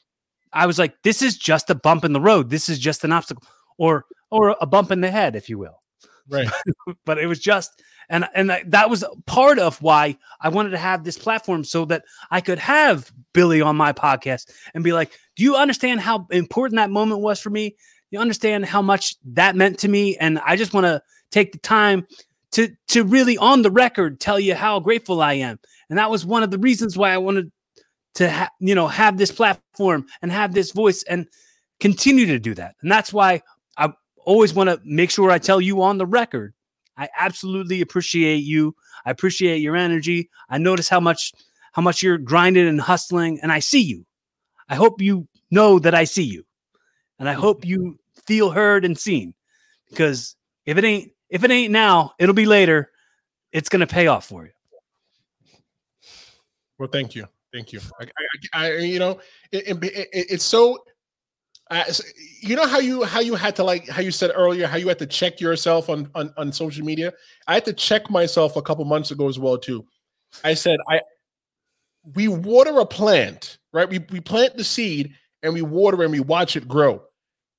I was like, this is just a bump in the road. This is just an obstacle, or or a bump in the head, if you will. Right. but it was just and and that was part of why I wanted to have this platform so that I could have Billy on my podcast and be like, "Do you understand how important that moment was for me? You understand how much that meant to me?" And I just want to take the time to to really on the record tell you how grateful I am. And that was one of the reasons why I wanted to ha- you know have this platform and have this voice and continue to do that. And that's why I always want to make sure I tell you on the record. I absolutely appreciate you. I appreciate your energy. I notice how much how much you're grinding and hustling, and I see you. I hope you know that I see you, and I hope you feel heard and seen. Because if it ain't if it ain't now, it'll be later. It's gonna pay off for you. Well, thank you, thank you. I, I, I you know, it, it, it, it's so. Uh, you know how you how you had to like how you said earlier how you had to check yourself on, on on social media. I had to check myself a couple months ago as well too. I said I we water a plant, right? We we plant the seed and we water and we watch it grow.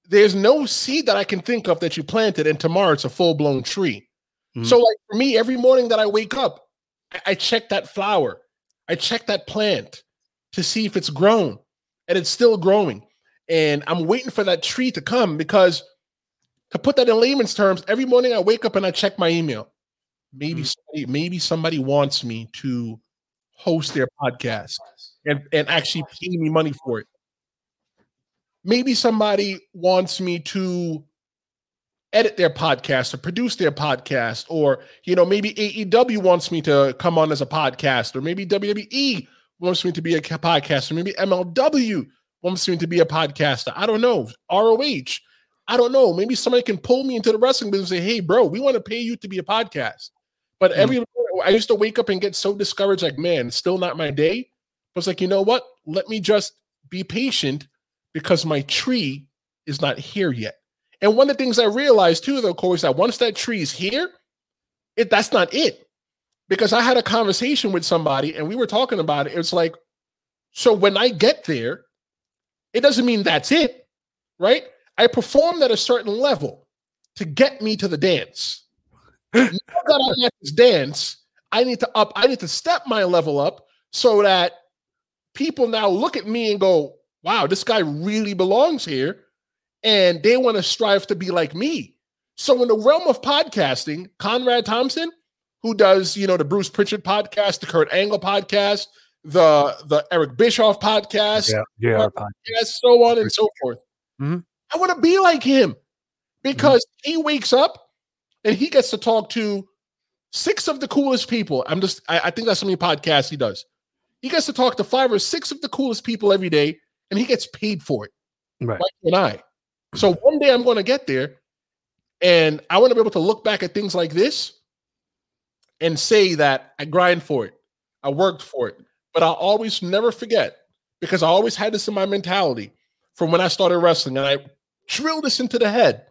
There's no seed that I can think of that you planted and tomorrow it's a full blown tree. Mm-hmm. So like for me, every morning that I wake up, I, I check that flower. I check that plant to see if it's grown and it's still growing. And I'm waiting for that tree to come because to put that in layman's terms, every morning I wake up and I check my email. Maybe mm-hmm. somebody, maybe somebody wants me to host their podcast and, and actually pay me money for it. Maybe somebody wants me to edit their podcast or produce their podcast, or you know, maybe AEW wants me to come on as a podcast, or maybe WWE wants me to be a podcaster, maybe MLW wants me to be a podcaster. I don't know. ROH. I don't know. Maybe somebody can pull me into the wrestling business and say, hey, bro, we want to pay you to be a podcast. But mm every I used to wake up and get so discouraged, like, man, still not my day. I was like, you know what? Let me just be patient because my tree is not here yet. And one of the things I realized too, though, Corey, is that once that tree is here, it that's not it. Because I had a conversation with somebody and we were talking about it. It's like, so when I get there, it doesn't mean that's it, right? I performed at a certain level to get me to the dance. now that I'm at this dance, I need to up, I need to step my level up so that people now look at me and go, wow, this guy really belongs here and they want to strive to be like me. So in the realm of podcasting, Conrad Thompson, who does you know the Bruce Prichard podcast, the Kurt Angle podcast, the the Eric Bischoff podcast, yeah, yeah, podcast, so on and so forth. Mm-hmm. I want to be like him because mm-hmm. he wakes up and he gets to talk to six of the coolest people. I'm just I, I think that's how many podcasts he does. He gets to talk to five or six of the coolest people every day, and he gets paid for it. Right. Like and I. So one day I'm going to get there and I want to be able to look back at things like this and say that I grind for it. I worked for it. But I'll always never forget because I always had this in my mentality from when I started wrestling. And I drill this into the head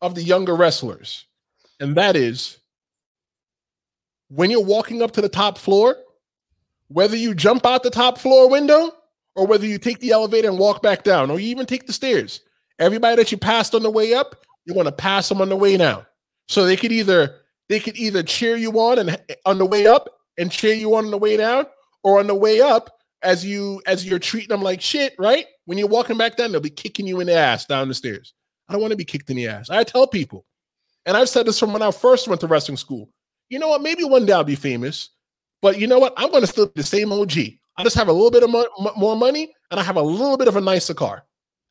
of the younger wrestlers. And that is when you're walking up to the top floor, whether you jump out the top floor window or whether you take the elevator and walk back down, or you even take the stairs, Everybody that you passed on the way up, you want to pass them on the way down. So they could either they could either cheer you on and on the way up and cheer you on, on the way down, or on the way up as you as you're treating them like shit, right? When you're walking back down, they'll be kicking you in the ass down the stairs. I don't want to be kicked in the ass. I tell people, and I've said this from when I first went to wrestling school. You know what? Maybe one day I'll be famous, but you know what? I'm going to still be the same OG. I just have a little bit of mo- more money and I have a little bit of a nicer car.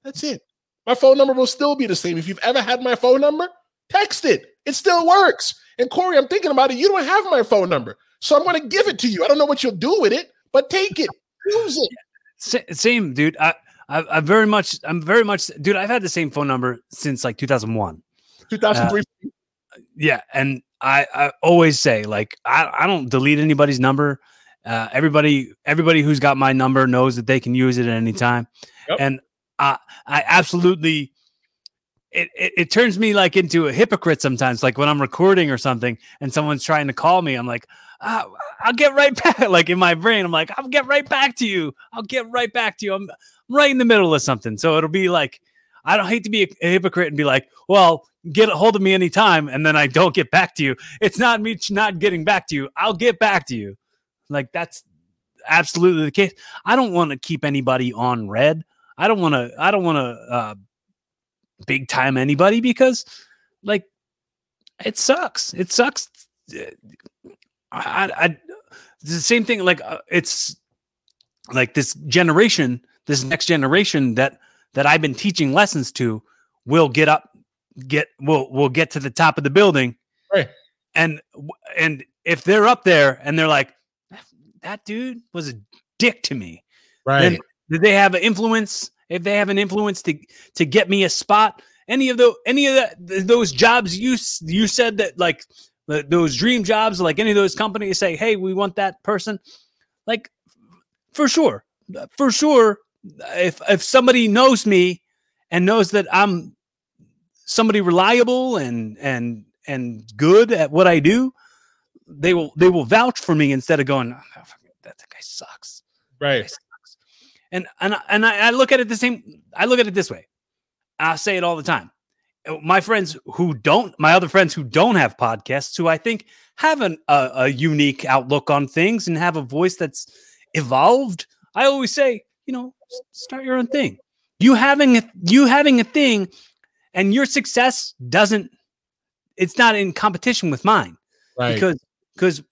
That's it. My phone number will still be the same. If you've ever had my phone number, text it. It still works. And Corey, I'm thinking about it. You don't have my phone number. So I'm going to give it to you. I don't know what you'll do with it, but take it. Use it. Same, dude. I, I, I very much, I'm very much, dude. I've had the same phone number since like 2001. 2003. Uh, yeah. And I, I always say, like, I, I don't delete anybody's number. Uh, everybody, everybody who's got my number knows that they can use it at any time. Yep. And uh, I absolutely it, it, it, turns me like into a hypocrite sometimes. Like when i'm recording or something and someone's trying to call me i'm like uh, i'll get right back like in my brain i'm like i'll get right back to you. I'll get right back to you. I'm right in the middle of something. So it'll be like i don't hate to be a, a hypocrite and be like well get a hold of me anytime and then i don't get back to you. It's not me not getting back to you. I'll get back to you like that's absolutely the case i don't want to keep anybody on read I don't want to. I don't want to uh, big time anybody because, like, it sucks. It sucks. I, I the same thing. Like, uh, it's like this generation, this next generation that that I've been teaching lessons to will get up get will will get to the top of the building, Right. And and if they're up there and they're like, that dude was a dick to me, Right. then did they have an influence? If they have an influence to to get me a spot, any of the any of the, those jobs you you said that like those dream jobs, like any of those companies say, hey, we want that person, like for sure, for sure. If if somebody knows me and knows that I'm somebody reliable and and and good at what I do, they will they will vouch for me instead of going, "Oh, that guy sucks right. sucks. And and I- and I, I look at it the same. I look at it this way. I say it all the time. Uh, My friends who don't, my other friends who don't have podcasts, who I think have an, a, a unique outlook on things and have a voice that's evolved. I always say, you know, start your own thing. You having a, you having a thing, and your success doesn't. It's not in competition with mine Right. because because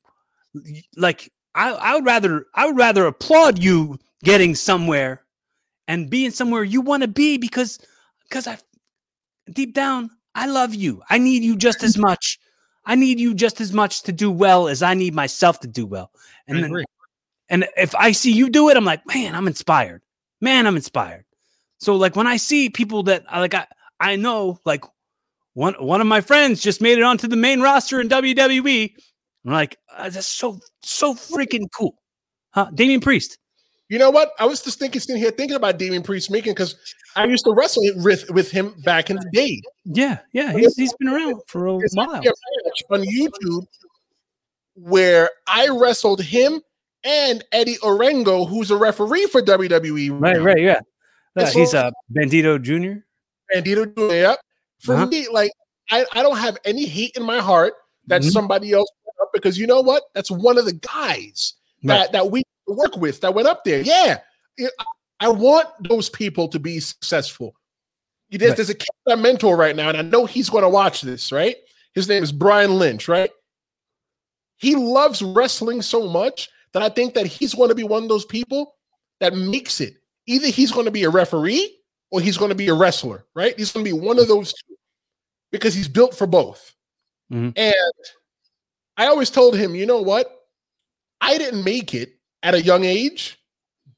like I, I would rather I would rather applaud you getting somewhere and being somewhere you want to be because because I deep down I love you. I need you just as much. I need you just as much to do well as I need myself to do well. And then and if I see you do it, I'm like, man, I'm inspired. Man, I'm inspired. So like when I see people that like I I know like one one of my friends just made it onto the main roster in WWE. I'm like, uh, that's so so freaking cool. Huh? Damian Priest. You know what? I was just thinking, sitting here thinking about Damian Priest making because I used to wrestle with with him back in the day. Yeah, yeah, he's he's been around for a while. actually a match on YouTube where I wrestled him and Eddie Orengo, who's a referee for WWE. Right, right, yeah. Uh, he's a Bandito Jr. Bandito it up. For Uh-huh. me, like I, I don't have any hate in my heart that Mhm. somebody else up because you know what? That's one of the guys Right. that, that we work with that went up there. Yeah. I- want those people to be successful. There's, Right. there's a kid I mentor right now, and I know he's going to watch this, right? His name is Brian Lynch, right? He loves wrestling so much that I think that he's going to be one of those people that makes it. Either he's going to be a referee or he's going to be a wrestler, right? He's going to be one of those two because he's built for both. Mhm. And I always told him, you know what? I didn't make it at a young age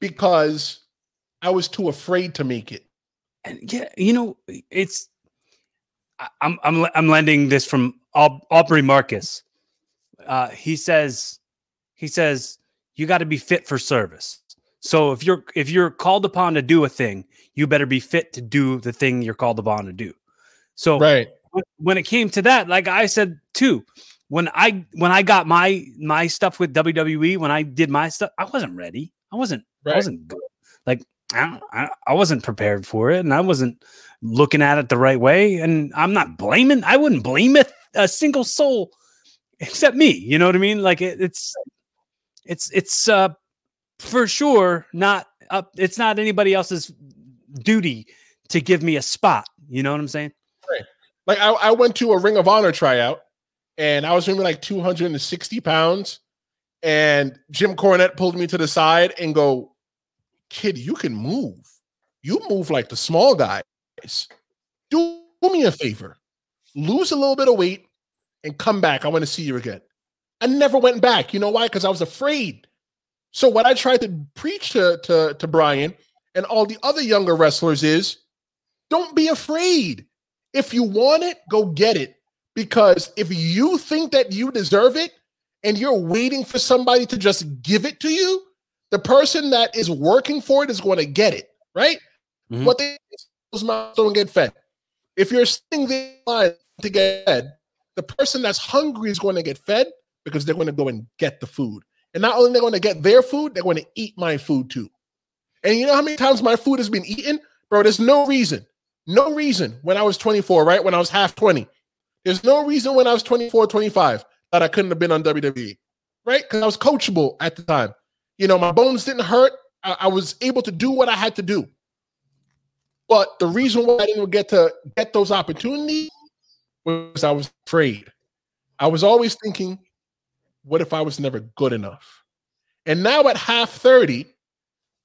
because I was too afraid to make it. and yeah, you know, it's I'm I'm I'm lending this from Aubrey Marcus. Uh, he says he says you got to be fit for service. So if you're if you're called upon to do a thing, you better be fit to do the thing you're called upon to do. So Right. when it came to that, like I said too, when I when I got my my stuff with WWE, when I did my stuff, I wasn't ready. I wasn't. I wasn't good. Like I, I I wasn't prepared for it, and I wasn't looking at it the right way. And I'm not blaming. I wouldn't blame a, a single soul except me. You know what I mean? Like it, it's it's it's uh for sure not up. It's not anybody else's duty to give me a spot. You know what I'm saying? Right. Like I, I went to a Ring of Honor tryout and I was maybe like 260 pounds. And Jim Cornette pulled me to the side and go, Kid, you can move. You move like the small guys. Do me a favor. Lose a little bit of weight and come back. I want to see you again. I never went back. You know why? Because I was afraid. So what I tried to preach to, to, to Brian and all the other younger wrestlers is don't be afraid. If you want it, go get it. Because if you think that you deserve it and you're waiting for somebody to just give it to you, the person that is working for it is going to get it, right? Mhm. What they those mouths don't get fed. If you're sitting there in line to get fed, the person that's hungry is going to get fed because they're going to go and get the food. And not only they're going to get their food, they're going to eat my food too. And you know how many times my food has been eaten? Bro, there's no reason. No reason when I was 24, right? When I was half 20. There's no reason when I was 24, 25 that I couldn't have been on WWE, right? Because I was coachable at the time. You know, my bones didn't hurt. I, I was able to do what I had to do. But the reason why I didn't get to get those opportunities was I was afraid. I was always thinking, what if I was never good enough? And now at half 30,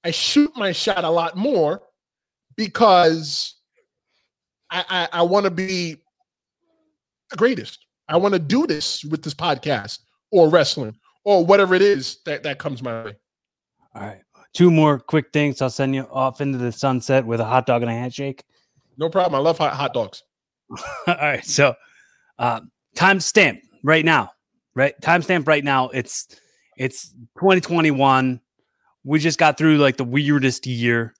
I shoot my shot a lot more because I I, I want to be the greatest. I want to do this with this podcast or wrestling or whatever it is that, that comes my way. All right. Two more quick things. I'll send you off into the sunset with a hot dog and a handshake. No problem. I love hot, hot dogs. All right. So, uh, timestamp right now, right? Timestamp right now. It's it's 2021. We just got through like the weirdest year.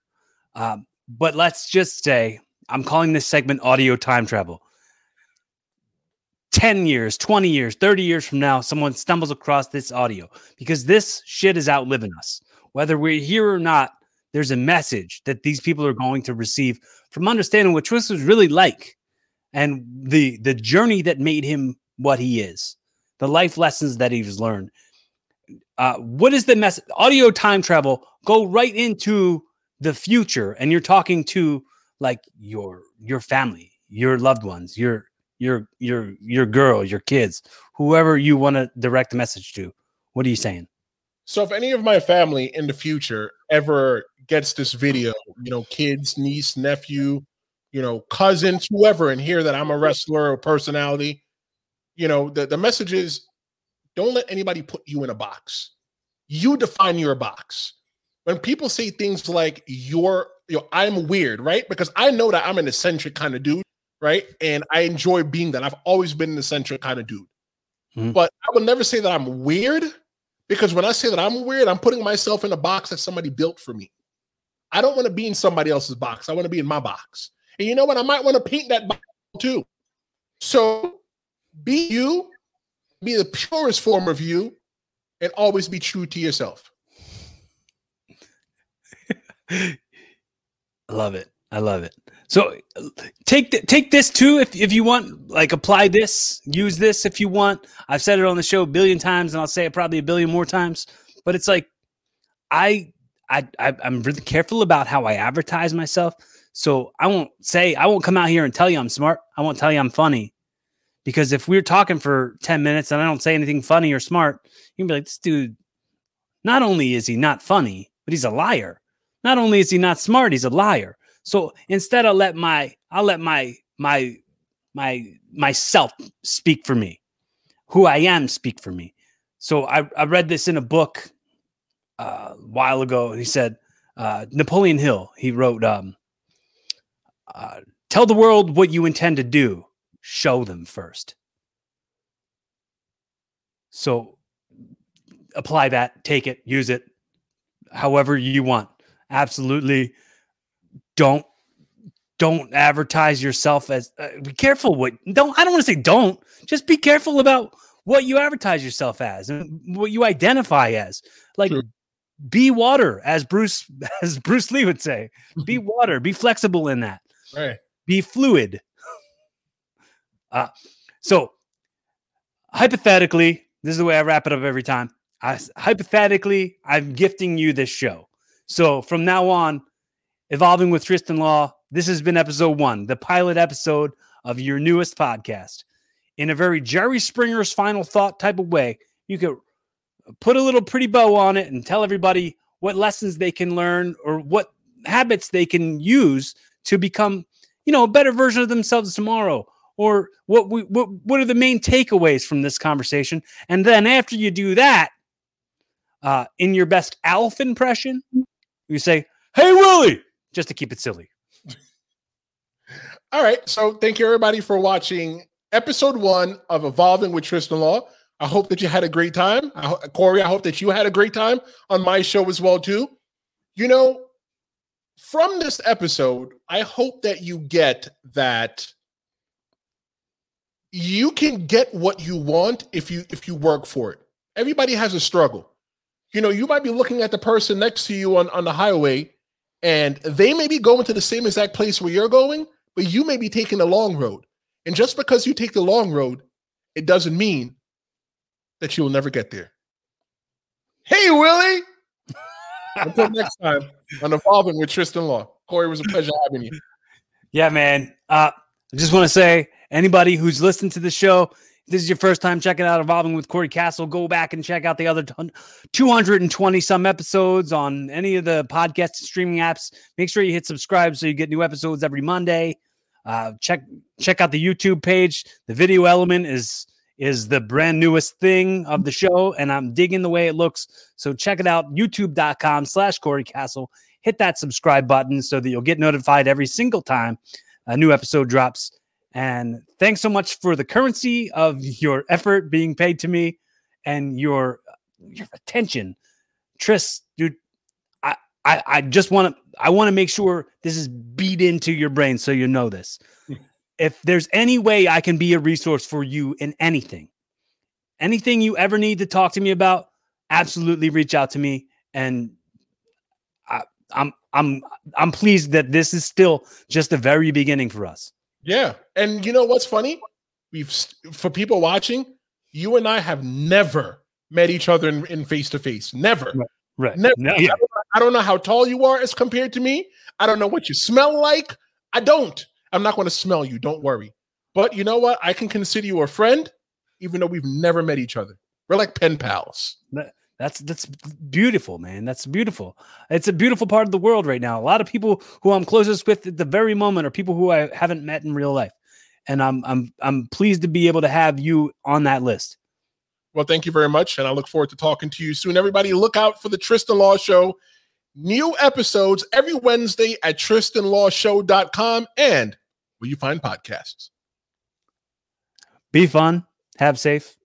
Um, but let's just say I'm calling this segment audio time travel. 10 years, 20 years, 30 years from now, someone stumbles across this audio because this shit is outliving us. Whether we're here or not, there's a message that these people are going to receive from understanding what Twist was really like and the the journey that made him what he is, the life lessons that he's learned. Uh, what is the message? Audio time travel. Go right into the future, and you're talking to like your your family, your loved ones, your your your your girl, your kids, whoever you want to direct a message to. What are you saying? So if any of my family in the future ever gets this video, you know, kids, niece, nephew, you know, cousins, whoever, and hear that I'm a wrestler or personality, you know, the, the message is don't let anybody put you in a box. You define your box. When people say things like you're, you know, I'm weird, right? Because I know that I'm an eccentric kind of dude, right? And I enjoy being that. I've always been an eccentric kind of dude. Mm-hmm. But I would never say that I'm weird because when I say that I'm weird, I'm putting myself in a box that somebody built for me. I don't want to be in somebody else's box. I want to be in my box. And you know what? I might want to paint that box too. So be you, be the purest form of you, and always be true to yourself. I love it. I love it. So take th- take this too if, if you want. Like apply this, use this if you want. I've said it on the show a billion times, and I'll say it probably a billion more times. But it's like I I, I I'm really careful about how I advertise myself. So I won't say I won't come out here and tell you I'm smart. I won't tell you I'm funny. Because if we're talking for 10 minutes and I don't say anything funny or smart, you can be like, this dude, not only is he not funny, but he's a liar. Not only is he not smart, he's a liar. So instead, I'll let my I'll let my my my myself speak for me, who I am speak for me. So I, I read this in a book uh, a while ago. And he said uh, Napoleon Hill. He wrote, um, uh, "Tell the world what you intend to do. Show them first. So apply that, take it, use it, however you want. Absolutely don't don't advertise yourself as uh, be careful what don't I don't want to say don't just be careful about what you advertise yourself as and what you identify as. Like sure. be water as Bruce as Bruce Lee would say. Be water be flexible in that. Right. Be fluid. Uh so hypothetically this is the way I wrap it up every time. I, hypothetically I'm gifting you this show. So from now on Evolving with Tristan Law. This has been episode one, the pilot episode of your newest podcast. In a very Jerry Springer's final thought type of way, you could put a little pretty bow on it and tell everybody what lessons they can learn or what habits they can use to become, you know, a better version of themselves tomorrow. Or what we what, what are the main takeaways from this conversation? And then after you do that, uh, in your best Alf impression, you say, "Hey Willie, just to keep it silly. All right. So thank you everybody for watching episode one of Evolving with Tristan Law. I hope that you had a great time. I, Corey, I hope that you had a great time on my show as well too. You know, from this episode, I hope that you get that you can get what you want if you if you work for it. Everybody has a struggle. You know, you might be looking at the person next to you on, on the highway and they may be going to the same exact place where you're going, but you may be taking the long road. And just because you take the long road, it doesn't mean that you will never get there. Hey, Willie. Until next time on Evolving with Tristan Law. Corey, was a pleasure having you. Yeah, man. Uh, I just want to say anybody who's listened to the show, this is your first time checking out Evolving with Corey Castle, go back and check out the other 220 some episodes on any of the podcast streaming apps. Make sure you hit subscribe so you get new episodes every Monday. Uh, check check out the YouTube page. The video element is is the brand newest thing of the show, and I'm digging the way it looks. So check it out, youtube.com slash Corey Castle. Hit that subscribe button so that you'll get notified every single time a new episode drops. And thanks so much for the currency of your effort being paid to me and your your attention. Tris, dude, I I, I just want to I want to make sure this is beat into your brain so you know this. if there's any way I can be a resource for you in anything, anything you ever need to talk to me about, absolutely reach out to me. And I, I'm I'm I'm pleased that this is still just the very beginning for us. Yeah, and you know what's funny? We've for people watching, you and I have never met each other in face to face. Never. Right. right. Never. No, yeah. I, don't know, I don't know how tall you are as compared to me. I don't know what you smell like. I don't. I'm not going to smell you. Don't worry. But you know what? I can consider you a friend, even though we've never met each other. We're like pen pals. That's that's beautiful, man. That's beautiful. It's a beautiful part of the world right now. A lot of people who I'm closest with at the very moment are people who I haven't met in real life, and I'm I'm I'm pleased to be able to have you on that list. Well, thank you very much, and I look forward to talking to you soon. Everybody, look out for the Tristan Law Show. New episodes every Wednesday at tristanlawshow.com and where you find podcasts. Be fun, have safe,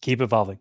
keep evolving.